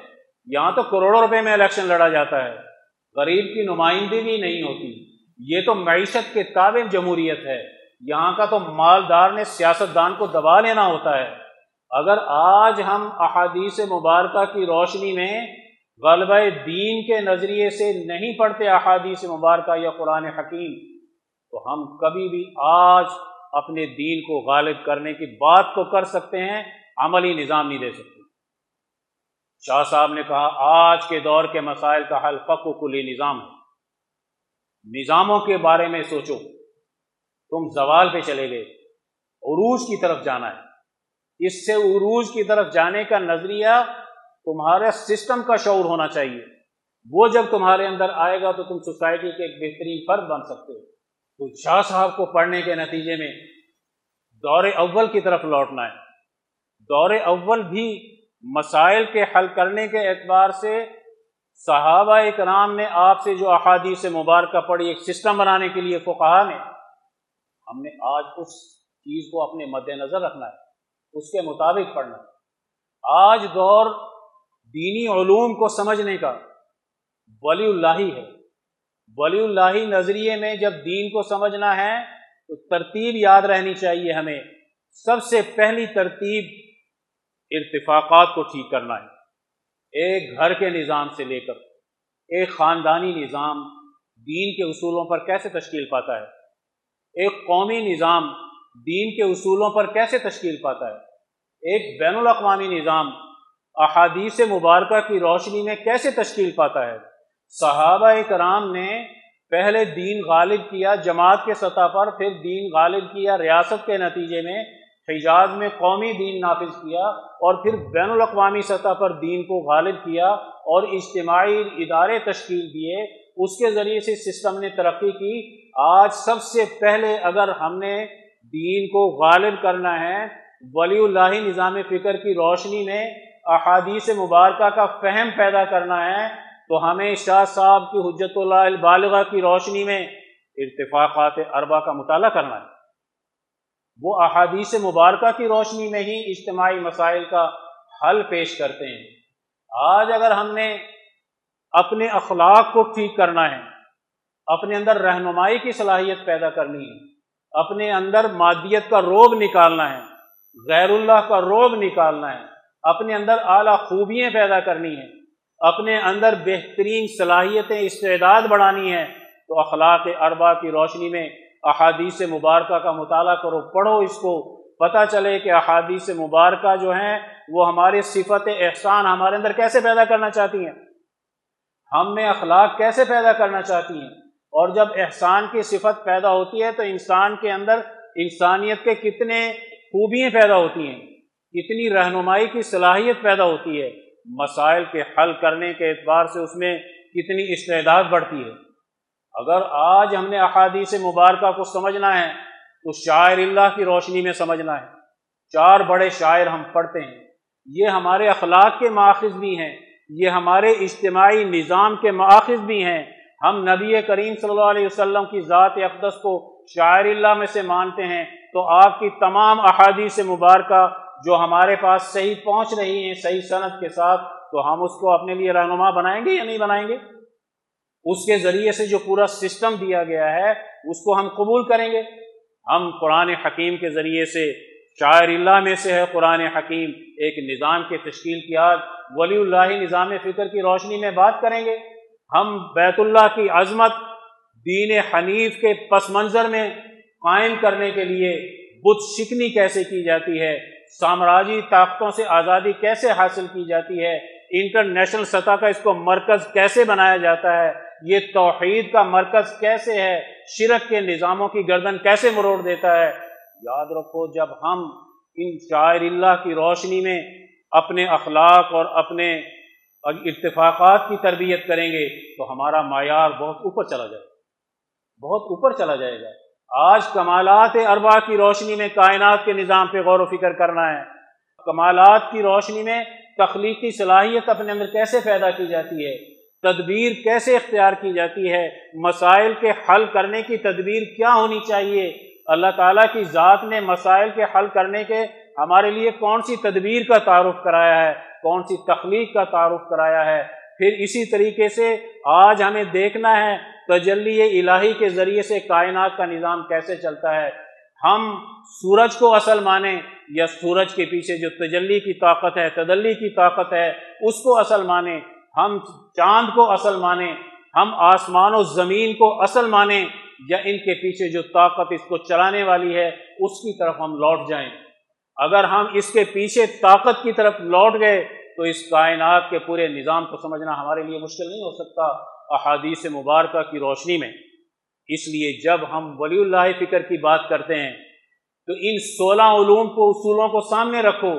S1: یہاں تو کروڑوں روپے میں الیکشن لڑا جاتا ہے۔ غریب کی نمائندگی بھی نہیں ہوتی۔ یہ تو معیشت کے تابع جمہوریت ہے۔ یہاں کا تو مالدار نے سیاست دان کو دبا لینا ہوتا ہے۔ اگر آج ہم احادیث مبارکہ کی روشنی میں غلبہ دین کے نظریے سے نہیں پڑھتے احادیث مبارکہ یا قرآن حکیم، تو ہم کبھی بھی آج اپنے دین کو غالب کرنے کی بات کو کر سکتے ہیں۔ عملی نظام نہیں دے سکتے۔ شاہ صاحب نے کہا، آج کے دور کے مسائل کا حل فق و کلی نظام ہے۔ نظاموں کے بارے میں سوچو۔ تم زوال پہ چلے گئے۔ عروج کی طرف جانا ہے۔ اس سے عروج کی طرف جانے کا نظریہ تمہارے سسٹم کا شعور ہونا چاہیے۔ وہ جب تمہارے اندر آئے گا تو تم سوسائٹی کے ایک بہترین فرد بن سکتے ہو۔ تو شاہ صاحب کو پڑھنے کے نتیجے میں دور اول کی طرف لوٹنا ہے۔ دور اول بھی مسائل کے حل کرنے کے اعتبار سے صحابہ اکرام نے آپ سے جو احادیث مبارکہ پڑھی، ایک سسٹم بنانے کے لیے فقہا نے، ہم نے آج اس چیز کو اپنے مد نظر رکھنا ہے، اس کے مطابق پڑھنا ہے۔ آج دور دینی علوم کو سمجھنے کا ولی اللہ ہے۔ ولی اللہ نظریے میں جب دین کو سمجھنا ہے تو ترتیب یاد رہنی چاہیے ہمیں۔ سب سے پہلی ترتیب ارتفاقات کو ٹھیک کرنا ہے۔ ایک گھر کے نظام سے لے کر ایک خاندانی نظام دین کے اصولوں پر کیسے تشکیل پاتا ہے؟ ایک قومی نظام دین کے اصولوں پر کیسے تشکیل پاتا ہے؟ ایک بین الاقوامی نظام احادیث مبارکہ کی روشنی میں کیسے تشکیل پاتا ہے؟ صحابہ کرام نے پہلے دین غالب کیا، جماعت کے سطح پر، پھر دین غالب کیا، ریاست کے نتیجے میں حجاز میں قومی دین نافذ کیا اور پھر بین الاقوامی سطح پر دین کو غالب کیا اور اجتماعی ادارے تشکیل دیے، اس کے ذریعے سے سسٹم نے ترقی کی۔ آج سب سے پہلے اگر ہم نے دین کو غالب کرنا ہے، ولی اللہ نظام فکر کی روشنی میں احادیث مبارکہ کا فہم پیدا کرنا ہے، تو ہمیں شاہ صاحب کی حجت اللہ البالغہ کی روشنی میں ارتفاقات اربا کا مطالعہ کرنا ہے۔ وہ احادیث مبارکہ کی روشنی میں ہی اجتماعی مسائل کا حل پیش کرتے ہیں۔ آج اگر ہم نے اپنے اخلاق کو ٹھیک کرنا ہے، اپنے اندر رہنمائی کی صلاحیت پیدا کرنی ہے، اپنے اندر مادیت کا روب نکالنا ہے، غیر اللہ کا روب نکالنا ہے، اپنے اندر اعلیٰ خوبیاں پیدا کرنی ہیں، اپنے اندر بہترین صلاحیتیں استعداد بڑھانی ہیں، تو اخلاق اربا کی روشنی میں احادیث مبارکہ کا مطالعہ کرو، پڑھو، اس کو پتہ چلے کہ احادیث مبارکہ جو ہیں، وہ ہماری صفت احسان ہمارے اندر کیسے پیدا کرنا چاہتی ہیں؟ ہم میں اخلاق کیسے پیدا کرنا چاہتی ہیں؟ اور جب احسان کی صفت پیدا ہوتی ہے تو انسان کے اندر انسانیت کے کتنے خوبیاں پیدا ہوتی ہیں، کتنی رہنمائی کی صلاحیت پیدا ہوتی ہے، مسائل کے حل کرنے کے اعتبار سے اس میں کتنی استعداد بڑھتی ہے۔ اگر آج ہم نے احادیث مبارکہ کو سمجھنا ہے، تو شاعر اللہ کی روشنی میں سمجھنا ہے۔ چار بڑے شاعر ہم پڑھتے ہیں۔ یہ ہمارے اخلاق کے ماخذ بھی ہیں۔ یہ ہمارے اجتماعی نظام کے ماخذ بھی ہیں۔ ہم نبی کریم صلی اللہ علیہ وسلم کی ذات اقدس کو شاعر اللہ میں سے مانتے ہیں۔ تو آپ کی تمام احادیث مبارکہ جو ہمارے پاس صحیح پہنچ رہی ہیں، صحیح صنعت کے ساتھ، تو ہم اس کو اپنے لیے رہنما بنائیں گے یا نہیں بنائیں گے؟ اس کے ذریعے سے جو پورا سسٹم دیا گیا ہے، اس کو ہم قبول کریں گے۔ ہم قرآن حکیم کے ذریعے سے شاعر اللہ میں سے ہے، قرآن حکیم ایک نظام کے تشکیل کی آج ولی اللہ نظام فکر کی روشنی میں بات کریں گے۔ ہم بیت اللہ کی عظمت دین حنیف کے پس منظر میں قائم کرنے کے لیے بت شکنی کیسے کی جاتی ہے، سامراجی طاقتوں سے آزادی کیسے حاصل کی جاتی ہے، انٹرنیشنل سطح کا اس کو مرکز کیسے بنایا جاتا ہے یہ توحید کا مرکز کیسے ہے؟ شرک کے نظاموں کی گردن کیسے مروڑ دیتا ہے؟ یاد رکھو، جب ہم ان شاعر اللہ کی روشنی میں اپنے اخلاق اور اپنے اتفاقات کی تربیت کریں گے، تو ہمارا معیار بہت اوپر چلا جائے گا۔ بہت اوپر چلا جائے گا۔ آج کمالات اربا کی روشنی میں کائنات کے نظام پہ غور و فکر کرنا ہے۔ کمالات کی روشنی میں تخلیقی صلاحیت اپنے اندر کیسے پیدا کی جاتی ہے؟ تدبیر کیسے اختیار کی جاتی ہے؟ مسائل کے حل کرنے کی تدبیر کیا ہونی چاہیے؟ اللہ تعالیٰ کی ذات نے مسائل کے حل کرنے کے ہمارے لیے کون سی تدبیر کا تعارف کرایا ہے؟ کون سی تخلیق کا تعارف کرایا ہے؟ پھر اسی طریقے سے آج ہمیں دیکھنا ہے، تجلی الہی کے ذریعے سے کائنات کا نظام کیسے چلتا ہے؟ ہم سورج کو اصل مانیں، یا سورج کے پیچھے جو تجلی کی طاقت ہے، تدلی کی طاقت ہے، اس کو اصل مانیں۔ ہم چاند کو اصل مانیں، ہم آسمان و زمین کو اصل مانیں، یا ان کے پیچھے جو طاقت اس کو چلانے والی ہے، اس کی طرف ہم لوٹ جائیں۔ اگر ہم اس کے پیچھے طاقت کی طرف لوٹ گئے، تو اس کائنات کے پورے نظام کو سمجھنا ہمارے لیے مشکل نہیں ہو سکتا احادیث مبارکہ کی روشنی میں۔ اس لیے جب ہم ولی اللہ فکر کی بات کرتے ہیں، تو ان سولہ علوم کو، اصولوں کو سامنے رکھو۔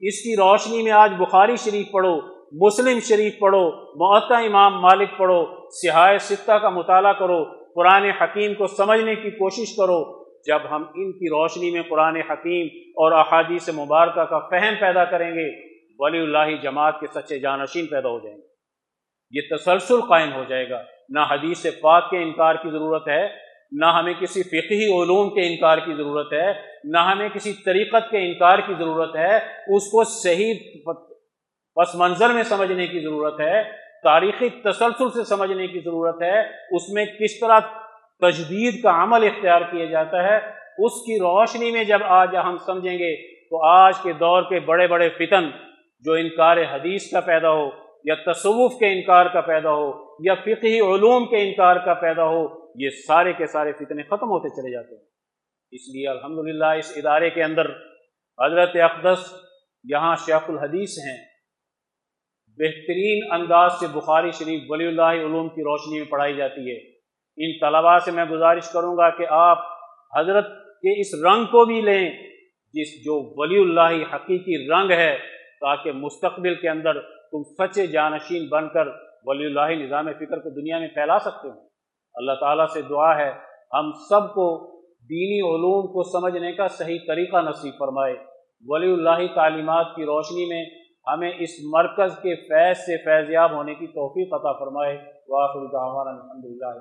S1: اس کی روشنی میں آج بخاری شریف پڑھو۔ مسلم شریف پڑھو معطا امام مالک پڑھو، سہائے ستہ کا مطالعہ کرو، قرآن حکیم کو سمجھنے کی کوشش کرو۔ جب ہم ان کی روشنی میں قرآن حکیم اور احادیث مبارکہ کا فہم پیدا کریں گے، ولی اللہ جماعت کے سچے جانشین پیدا ہو جائیں گے۔ یہ تسلسل قائم ہو جائے گا۔ نہ حدیث پاک کے انکار کی ضرورت ہے، نہ ہمیں کسی فقہی علوم کے انکار کی ضرورت ہے، نہ ہمیں کسی طریقت کے انکار کی ضرورت ہے۔ اس کو صحیح پس منظر میں سمجھنے کی ضرورت ہے، تاریخی تسلسل سے سمجھنے کی ضرورت ہے، اس میں کس طرح تجدید کا عمل اختیار کیا جاتا ہے، اس کی روشنی میں جب آج ہم سمجھیں گے تو آج کے دور کے بڑے بڑے فتن جو انکار حدیث کا پیدا ہو، یا تصوف کے انکار کا پیدا ہو، یا فقہی علوم کے انکار کا پیدا ہو، یہ سارے کے سارے فتنے ختم ہوتے چلے جاتے ہیں۔ اس لیے الحمدللہ اس ادارے کے اندر حضرت اقدس، یہاں شیخ الحدیث ہیں۔ بہترین انداز سے بخاری شریف ولی اللہ علوم کی روشنی میں پڑھائی جاتی ہے۔ ان طلباء سے میں گزارش کروں گا کہ آپ حضرت کے اس رنگ کو بھی لیں جس جو ولی اللہ حقیقی رنگ ہے، تاکہ مستقبل کے اندر تم سچے جانشین بن کر ولی اللہ نظام فکر کو دنیا میں پھیلا سکتے ہو۔ اللہ تعالیٰ سے دعا ہے، ہم سب کو دینی علوم کو سمجھنے کا صحیح طریقہ نصیب فرمائے۔ ولی اللہ تعلیمات کی روشنی میں ہمیں اس مرکز کے فیض سے فیضیاب ہونے کی توفیق عطا فرمائے واخر دعوانا الحمدللہ